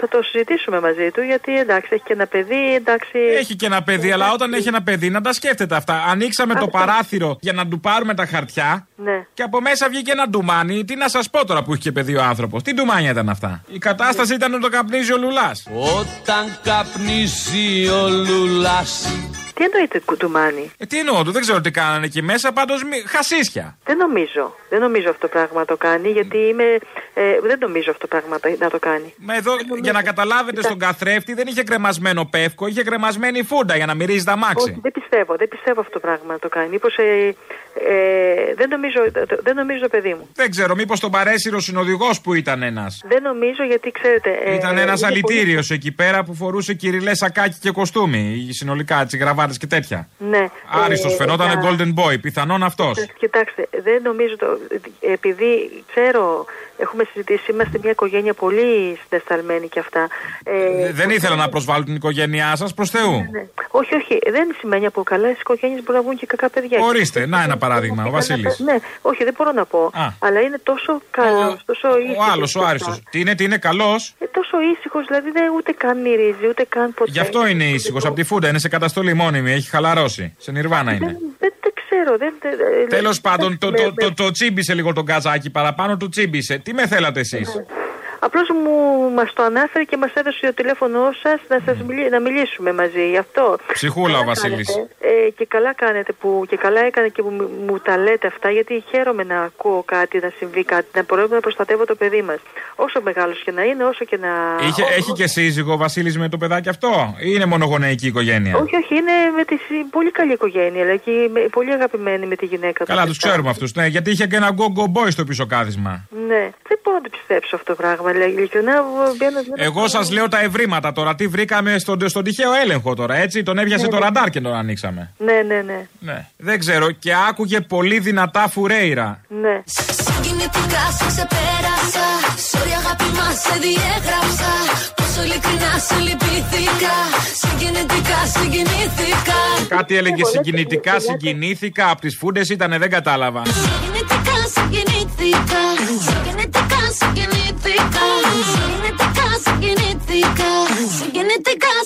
θα το συζητήσουμε μαζί του γιατί εντάξει, έχει και ένα παιδί, εντάξει. Έχει και ένα παιδί, αλλά όταν έχει ένα παιδί να τα σκέφτεται αυτά. Ανοίξαμε το παράθυρο για να του πάρουμε τα χαρτιά Ναι. και από μέσα βγήκε ένα ντουμάνι. Τι να σας πω τώρα που είχε και παιδί ο άνθρωπος. Τι ντουμάνια ήταν αυτά. Η κατάσταση ήταν ότι το καπνίζει ο Λουλάς. Όταν καπνίζει ο Λουλάς Τι εννοείται κουτουμάνι; Ε, τι εννοώ, του δεν ξέρω τι κάνανε εκεί μέσα, πάντως χασίσια. Δεν νομίζω. Δεν νομίζω αυτό το πράγμα το κάνει γιατί είμαι. Ε, δεν νομίζω αυτό το πράγμα το- να το κάνει. Μα εδώ, για να καταλάβετε, στον καθρέφτη δεν είχε κρεμασμένο πεύκο, είχε κρεμασμένη φούντα για να μυρίζει τα Όχι, μάξι. δεν πιστεύω. Δεν πιστεύω αυτό το πράγμα να το κάνει. Μήπως. Ε, ε, δεν, νομίζω, δεν νομίζω το παιδί μου. Δεν ξέρω, μήπως τον παρέσυρο συνοδηγό που ήταν ένας. Δεν νομίζω γιατί ξέρετε. ε, Ήταν ένας είναι πολύ- αλητήριο εκεί πέρα που φορούσε κυριλέ σακάκι και κοστούμι. Συνολικά, έτσι, γραβάτες και τέτοια. Ναι. Άριστος, Ε, φαινόταν για- Golden Boy. Πιθανόν αυτός. Κοιτάξτε, δεν νομίζω το. Επειδή ξέρω, έχουμε συζητήσει, είμαστε μια οικογένεια πολύ συναισθαλμένη και αυτά. Ε, Δεν ήθελα να προσβάλλω την οικογένειά σας, προς Θεού. ναι. Όχι, όχι, δεν σημαίνει από καλά οικογένειες μπορεί να βγουν και κακά παιδιά. Ορίστε, να ένα παράδειγμα, ο Βασίλης. Ναι, όχι, δεν μπορώ να πω. Α. Αλλά είναι τόσο καλός, τόσο Ο ήσυχος άλλος, και ο αυτά. Άριστος. Τι είναι, τι είναι, καλός; Ε, τόσο ήσυχος, δηλαδή δεν ούτε καν μυρίζει, ούτε καν ποτέ. Γι' αυτό είναι ήσυχος. Από τη φούντα είναι σε καταστολή μόνιμη, έχει χαλαρώσει. Σε νιρβάνα είναι. Δεν, δεν, δεν ξέρω, δεν. δεν- ε, Τέλος πάντων, το, με- το, με- το, το τσίμπησε λίγο τον καζάκι παραπάνω, του τσίμπησε. Τι με θέλατε εσείς; Απλώς μου μας το ανάφερε και μας έδωσε το τηλέφωνό σας να, σας μιλή- να μιλήσουμε μαζί. Γι' αυτό. Ψυχούλα ο Καλά Βασίλης. κάνετε. Ε, και καλά κάνετε που και καλά έκανε και που μου, μου τα λέτε αυτά, γιατί χαίρομαι να ακούω κάτι, να συμβεί κάτι, να μπορώ να προστατεύω το παιδί μας. Όσο μεγάλος και να είναι, όσο και να. Είχε, έχει και σύζυγο ο Βασίλης με το παιδάκι αυτό, ή είναι μονογονεϊκή οικογένεια; Όχι, όχι, είναι με τη συ- πολύ καλή οικογένεια, αλλά και με- πολύ αγαπημένη με τη γυναίκα του. Καλά, και τους αυτά. ξέρουμε αυτούς. Ναι, γιατί είχε και ένα go go boy στο πίσω κάθισμα. Ναι, δεν μπορώ να το πιστέψω αυτό το πράγμα. Λέει, Ειλικρινά, μπαίνω. Εγώ σας λέω τα ευρήματα τώρα. Τι βρήκαμε στον, στον τυχαίο έλεγχο τώρα, έτσι; Τον έβιασε Ναι, το ναι. ραντάρ και τον ανοίξαμε. Ναι, ναι, ναι. Ναι. Δεν ξέρω. Και άκουγε πολύ δυνατά φουρέιρα. ναι. Συγκινητικά σε ξεπέρασα Sorry αγάπη μας σε διέγραψα Πώς Τόσο ειλικρινά σε λυπήθηκα Συγκινητικά συγκινήθηκα Κάτι έλεγε συγκινητικά, συγκινήθηκα. Από τις φούντες ήταν, δεν κατάλαβα. Συγκινητικά συγκινήθηκα Συγκινητικά συγκινήθηκα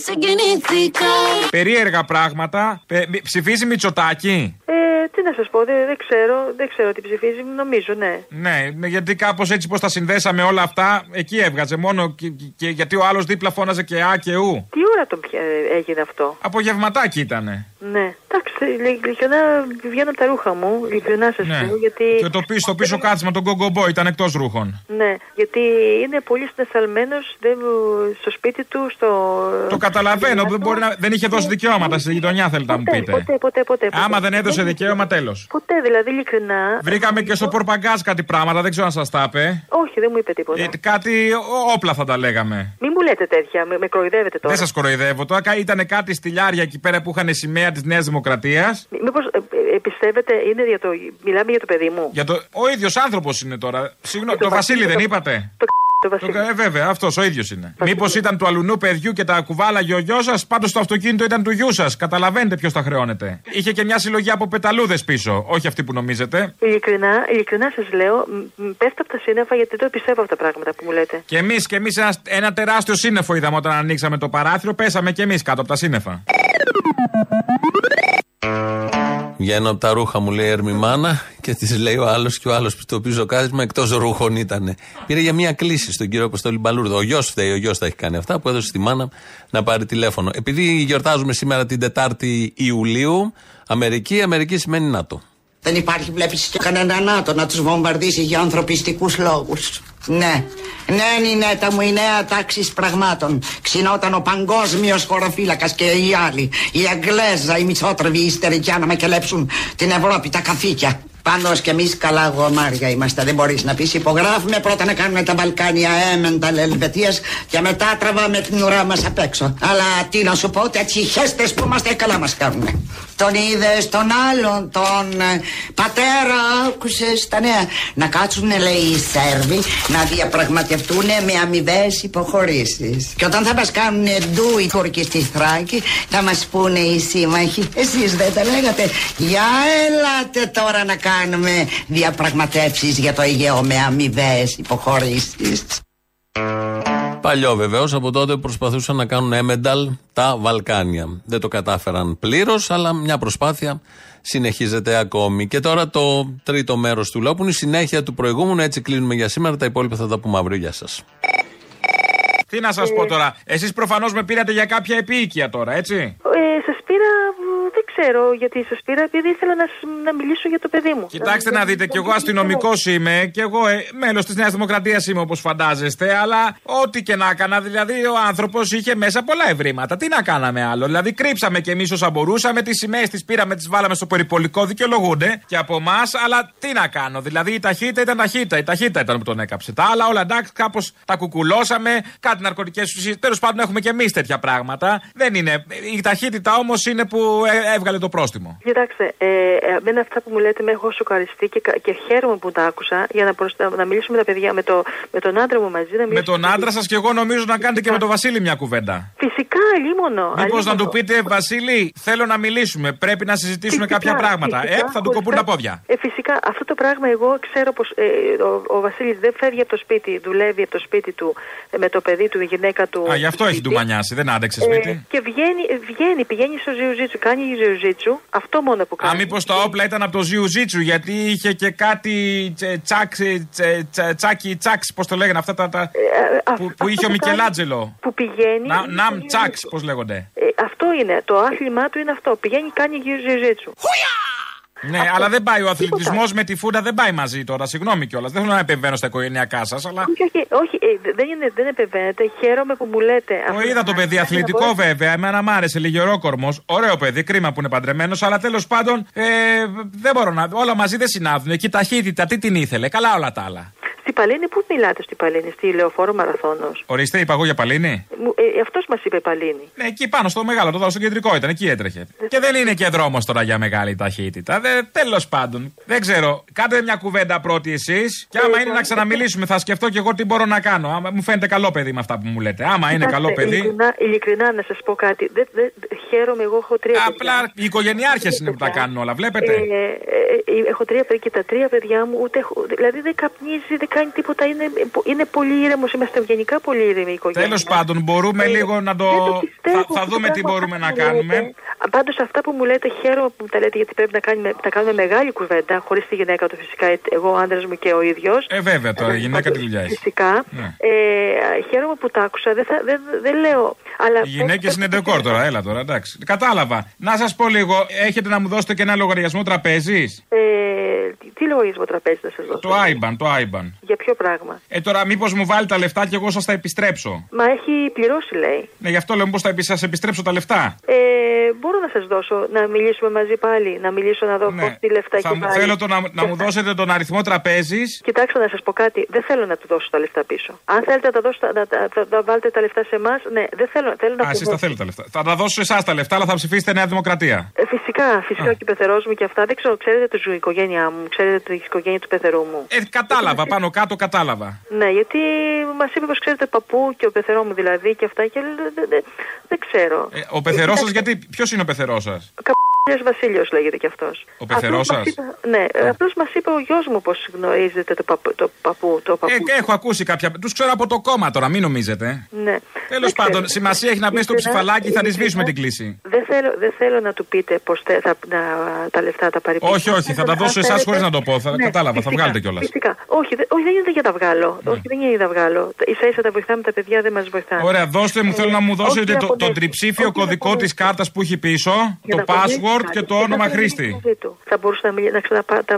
συγκινήθηκα Περίεργα πράγματα. Πε- μη- ψηφίζει Μητσοτάκη; Ε, τι να σας πω, δεν, δεν ξέρω, δεν ξέρω τι ψηφίζει, νομίζω, ναι. Ναι, ναι, γιατί κάπως έτσι πώ τα συνδέσαμε όλα αυτά, εκεί έβγαζε μόνο και, και- και γιατί ο άλλος δίπλα φώναζε και Α και Ου. Τι ώρα τον πια- έγινε αυτό; Απογευματάκι ήτανε. Ναι. Εντάξει, ειλικ- ειλικρινά βγαίνω από τα ρούχα μου, ειλικρινά σας Ναι. λέω, γιατί. Και το πίσω, το πίσω κάθισμα, τον κογκομπό ήταν εκτός ρούχων. Ναι, γιατί είναι πολύ συναισθαλμένο στο σπίτι του, στο. Το καταλαβαίνω, δεν, μπορεί να, δεν είχε δώσει δικαιώματα στη γειτονιά, θέλετε να μου πείτε. Ποτέ, ποτέ, ποτέ. ποτέ. Άμα δεν έδωσε δικαίωμα, τέλος. Ποτέ, δηλαδή, ειλικρινά. Βρήκαμε και στο πορπαγκάζ κάτι πράγματα, δεν ξέρω αν σας τα είπε. Όχι, δεν μου είπε τίποτα. Ε, κάτι ό- όπλα θα τα λέγαμε. Μην μου λέτε τέτοια, με, με κοροϊδεύετε τώρα. Δεν σας κοροϊδεύω. Τώρα ήταν κάτι στυλιάρια εκεί πέρα που είχαν σημαία της Νέας Δημοκρατία. Μήπως ε, πιστεύετε, είναι για το. Μιλάμε για το παιδί μου; Για το... Ο ίδιος άνθρωπος είναι τώρα. Συγγνώμη, το το Βασίλη Βασίλη, δεν το- είπατε; Το, το Βασίλη. Το... Ε, βέβαια, αυτός ο ίδιος είναι. Μήπως ήταν του αλουνού παιδιού και τα κουβάλαγε ο γιο σας, πάντως το αυτοκίνητο ήταν του γιού σας. Καταλαβαίνετε ποιος τα χρεώνεται. Είχε και μια συλλογή από πεταλούδες πίσω, όχι αυτή που νομίζετε. Ειλικρινά, ειλικρινά σας λέω, μ, μ, πέφτω από τα σύννεφα γιατί δεν πιστεύω αυτά τα πράγματα που μου λέτε. Και εμείς και εμείς ένας, ένα τεράστιο σύννεφο είδαμε όταν ανοίξαμε το παράθυρο, πέσαμε και εμείς κάτω από τα σύννεφα. Βγαίνω από τα ρούχα μου, λέει η Ερμή Μάνα, και της λέει ο άλλος και ο άλλος το πίσω κάθισμα εκτός ρούχων ήταν. Πήρε για μία κλίση στον κύριο Αποστόλη Μπαλούρδο. Ο γιος φταίει, ο γιος τα έχει κάνει αυτά που έδωσε στη μάνα να πάρει τηλέφωνο. Επειδή γιορτάζουμε σήμερα την 4η Ιουλίου, Αμερική, Αμερική σημαίνει ΝΑΤΟ. Δεν υπάρχει, βλέπεις και κανένα ΝΑΤΟ να τους βομβαρδίσει για ανθρωπιστικούς λόγους. Ναι. Ναι, Νινέτα μου, η νέα τάξη πραγμάτων. Ξινόταν ο παγκόσμιος χωροφύλακας και οι άλλοι. Η Αγγλέζα, οι μισότρεβοι, οι ιστερικιά να μακελέψουν την Ευρώπη, τα καθήκια. Πάντω κι εμείς καλά γομάρια είμαστε. Δεν μπορείς να πεις υπογράφουμε πρώτα να κάνουμε τα Βαλκάνια έμεντα Ελβετίας και μετά τραβάμε την ουρά μας απ' έξω. Αλλά τι να σου πω, τέτοιοι χέστες που είμαστε καλά μας κάνουν. Τον είδες τον άλλον, τον ε, πατέρα, άκουσες τα νέα. Να κάτσουν, λέει, οι Σέρβοι να διαπραγματευτούν με αμοιβές υποχωρήσεις. Και όταν θα μας κάνουν ντου οι Τούρκοι στη Θράκη, θα μας πούνε οι σύμμαχοι. Εσείς δεν τα λέγατε. Για ελάτε τώρα να κάνουμε διαπραγματεύσεις για το Αιγαίο με αμοιβές υποχωρήσεις. Παλιό βεβαίως, από τότε προσπαθούσαν να κάνουν έμενταλ τα Βαλκάνια. Δεν το κατάφεραν πλήρως, αλλά μια προσπάθεια συνεχίζεται ακόμη. Και τώρα το τρίτο μέρος του λόγου, που είναι η συνέχεια του προηγούμενου. Έτσι κλείνουμε για σήμερα. Τα υπόλοιπα θα τα πούμε αύριο. Γεια σας. Τι να σας πω τώρα, εσείς προφανώς με πήρατε για κάποια επίοικια τώρα, έτσι; Ε, σα πήρα, μ, δεν ξέρω γιατί σας πήρα, επειδή ήθελα να, σ- να μιλήσω για το παιδί μου. Κοιτάξτε να δείτε, κι εγώ αστυνομικός είμαι, κι εγώ ε, μέλος της Νέας Δημοκρατίας είμαι όπως φαντάζεστε, αλλά ό,τι και να έκανα, δηλαδή ο άνθρωπος είχε μέσα πολλά ευρήματα. Τι να κάναμε άλλο. Δηλαδή κρύψαμε κι εμείς όσα μπορούσαμε, τις σημαίες τις πήραμε, τις βάλαμε στο περιπολικό, δικαιολογούνται και από εμάς, αλλά τι να κάνω. Δηλαδή η ταχύτητα ήταν ταχύτητα, η ταχύτητα ήταν που τον έκαψε. Τα άλλα όλα εντάξει, κάπως τα κουκουλώσαμε, κάτι ναρκωτικές ουσίες. Τέλος πάντων έχουμε κι εμείς τέτοια πράγματα. Δεν είναι. Η ταχύτητα όμως είναι που ε, έβγαλε το πρόστιμο. Κοιτάξτε, ε, εμένα αυτά που μου λέτε με έχω σοκαριστεί και, κα- και χαίρομαι που τα άκουσα για να, προστα... να μιλήσω με τα παιδιά, με, το, με τον άντρα μου μαζί. Να Με μιλήσω τον άντρα σας και εγώ νομίζω να κάνετε και με τον Βασίλη μια κουβέντα. Φυσικά, αλίμονο. Μήπως να αλίμονο. του πείτε, Βασίλη, θέλω να μιλήσουμε. Πρέπει να συζητήσουμε Φυσικά, κάποια πράγματα. φυσικά, ε, θα του κοπούν τα πόδια. Ε, φυσικά, αυτό το πράγμα εγώ ξέρω πως ε, ο, ο Βασίλης δεν φεύγει από το σπίτι, δουλεύει από το σπίτι του ε, με το παιδί του, η γυναίκα του. Α, γι' αυτό έχει του μανιάσει, δεν άντεξε σπίτι. Ε, και βγαίνει, ε, βγαίνει, πηγαίνει στο Ζιουζίτσου, κάνει Ζιουζίτσου. Αυτό μόνο που κάνει. Α, μήπως τα όπλα ήταν από το Ζιουζίτσου, γιατί είχε και κάτι τσε- τσακ, τσε- τσε- τσάκι, τσάξ, πώς το λέγανε αυτά τα. τα που, που είχε ο που κάνει- Μικελάτζελο. Που πηγαίνει. Να, ναμ τσάξ, πώς λέγονται. Ε, αυτό είναι. Το άθλημά του είναι αυτό. Πηγαίνει, κάνει Ζιουζίτσου. Ναι, αλλά δεν πάει ο αθλητισμός με τη φούντα, δεν πάει μαζί τώρα. Συγγνώμη κιόλας. Δεν θέλω να επεμβαίνω στα οικογενειακά σας, αλλά. Όχι, όχι, όχι ε, δεν, είναι, δεν επεμβαίνεται. Χαίρομαι που μου λέτε. Το είδα το παιδί αθλητικό βέβαια. Εμένα μ' άρεσε λιγερόκορμο. Ωραίο παιδί, κρίμα που είναι παντρεμένος. Αλλά τέλος πάντων ε, δεν μπορώ να. Όλα μαζί δεν συνάδουν. Εκεί η ταχύτητα, τι την ήθελε; Καλά όλα τα άλλα. Στην Παλίνη, πού μιλάτε στη Παλίνη, στη λεωφόρο Μαραθώνος; Ορίστε, είπα εγώ για Παλίνη. Ε, Αυτός μας είπε Παλίνη. Ναι, εκεί πάνω στο μεγάλο, το δω στο κεντρικό ήταν, εκεί έτρεχε. Και δεν είναι και δρόμος τώρα για μεγάλη ταχύτητα. Τέλος πάντων. Δεν ξέρω. Κάντε μια κουβέντα πρώτη εσείς. Και άμα είναι να ξαναμιλήσουμε, θα σκεφτώ και εγώ τι μπορώ να κάνω. Άμα μου φαίνεται καλό παιδί με αυτά που μου λέτε. Άμα είναι καλό παιδί. Ειλικρινά, ειλικρινά να σας πω κάτι. Δεν, δεν, χαίρομαι, εγώ έχω τρία παιδιά. Απλά οι οικογενειάρχες είναι που τα κάνουν όλα, βλέπετε. Ε, ε, ε, έχω τρία παιδιά και τα τρία παιδιά μου ούτε έχω, δηλαδή δεν καπνίζει, δεν κάνει τίποτα. Είναι, είναι πολύ ήρεμος. Είμαστε ευγενικά πολύ ήρεμοι η οικογένεια. Τέλος πάντων, μπορούμε λίγο να το. Θα, θα δούμε τι μπορούμε να κάνουμε. Πάντως αυτά που μου λέτε χαίρομαι που μου τα λέτε γιατί πρέπει να κάνουμε, να κάνουμε μεγάλη κουβέντα χωρίς τη γυναίκα του φυσικά. Εγώ, ο άντρας μου και ο ίδιος. Ε, βέβαια τώρα, η γυναίκα τη δουλειά έχει. Φυσικά. Ναι. Ε, χαίρομαι που τα άκουσα. Δεν, θα, δεν, δεν λέω. Αλλά Οι γυναίκες είναι ντεκόρ τώρα, έλα τώρα, εντάξει. Κατάλαβα. Να σας πω λίγο, έχετε να μου δώσετε και ένα λογαριασμό τραπέζι. Ε, τι λογαριασμό τραπέζι να σας δώσω. Το IBAN, το IBAN. Για ποιο πράγμα; Ε, τώρα μήπως μου βάλει τα λεφτά και εγώ σας τα επιστρέψω; Μα έχει πληρώσει, λέει. Ναι, γι' αυτό λέω, μήπως θα σας επιστρέψω τα λεφτά; Ε, μπορώ να σας δώσω, να μιλήσουμε μαζί πάλι, να μιλήσω να δω Ναι. πώς τι λεφτά Θα έχει μου, βάλει. θέλω το να, να μου δώσετε τον αριθμό τραπέζι. Κοιτάξτε να σας πω κάτι, δεν θέλω να του δώσω τα λεφτά πίσω. Αν θέλετε να τα, δώσω, να, τα- θα- να βάλετε τα λεφτά σε εμάς, ναι, δεν θέλω, θέλω να Α, εσείς φοβώ- τα θέλετε τα λεφτά. Θα τα δώσω σε εσάς τα λεφτά, αλλά θα ψηφίσετε Νέα Δημοκρατία. Ε, φυσικά, φυσικά και ο πεθερός μου και αυτά. Δεν ξέρω, ξέρετε την οικογένειά μου, ξέρετε την οικογένεια του πεθερού μου. Ε, κατάλαβα, πάνω κάτω κατάλαβα. Ναι, γιατί μας είπε πως ξέρετε παππού και ο πεθερό μου δηλαδή και αυτά και δεν, δεν, δεν, δεν ξέρω. Ε, ο πεθερός σας, γιατί. Ποιος είναι ο πεθερός σας; Καπούλια Βασίλειος λέγεται κι αυτός. Ο πεθερός σας; Ναι, απλώς μας είπε ο γιος μου πώ γνωρίζετε το, παππού, το παππού. Το παππού. Ε, έχω ακούσει κάποια. Τους ξέρω από το κόμμα τώρα, μην νομίζετε. Ναι. Τέλος Δεν πάντων, ξέρω. Σημασία έχει να μπει στο Ειλικρινά, ψηφαλάκι, θα της σβήσουμε ειλικρινά, την κλίση. Δεν θέλω, δεν θέλω να του πείτε πώ θα, να, τα λεφτά τα πάρει πίσω. Όχι, όχι, θα τα Αν δώσω εσάς θέλετε- χωρίς να το πω. Θα, Ναι, κατάλαβα, θα φυσικά, βγάλετε κιόλας. Φυσικά. Όχι, δε- όχι, δεν είναι για τα βγάλω. Όχι, δεν είναι για τα βγάλω. σα ίσα τα βοηθάμε τα παιδιά, δεν μας βοηθάνε. Ωραία, δώστε μου, θέλω να μου Ε, δώσετε όχι το, από τον νεύση. τριψήφιο Όχι κωδικό της κάρτας που έχει πίσω, Για το να αποδείξει password κάτι. και το να όνομα θέλω να χρήστη. μιλήσω μαζί του. Θα μπορούσα να, μιλήσω, να ξαναπά, τα,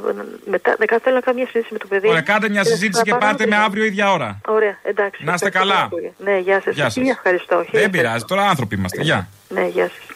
μετά, να θέλω να κάνω μια συζήτηση με το παιδί. Ωραία, κάντε μια Και να συζήτηση και ξαναπάρω πάρτε με το- αύριο ίδια ώρα. Ωραία, εντάξει. Να είστε Ευχαριστώ καλά. πολύ. Ναι, γεια σας. Γεια σας. ευχαριστώ. Δεν Χίλια πειράζει, τώρα άνθρωποι είμαστε. Γεια. Ναι, γεια σας.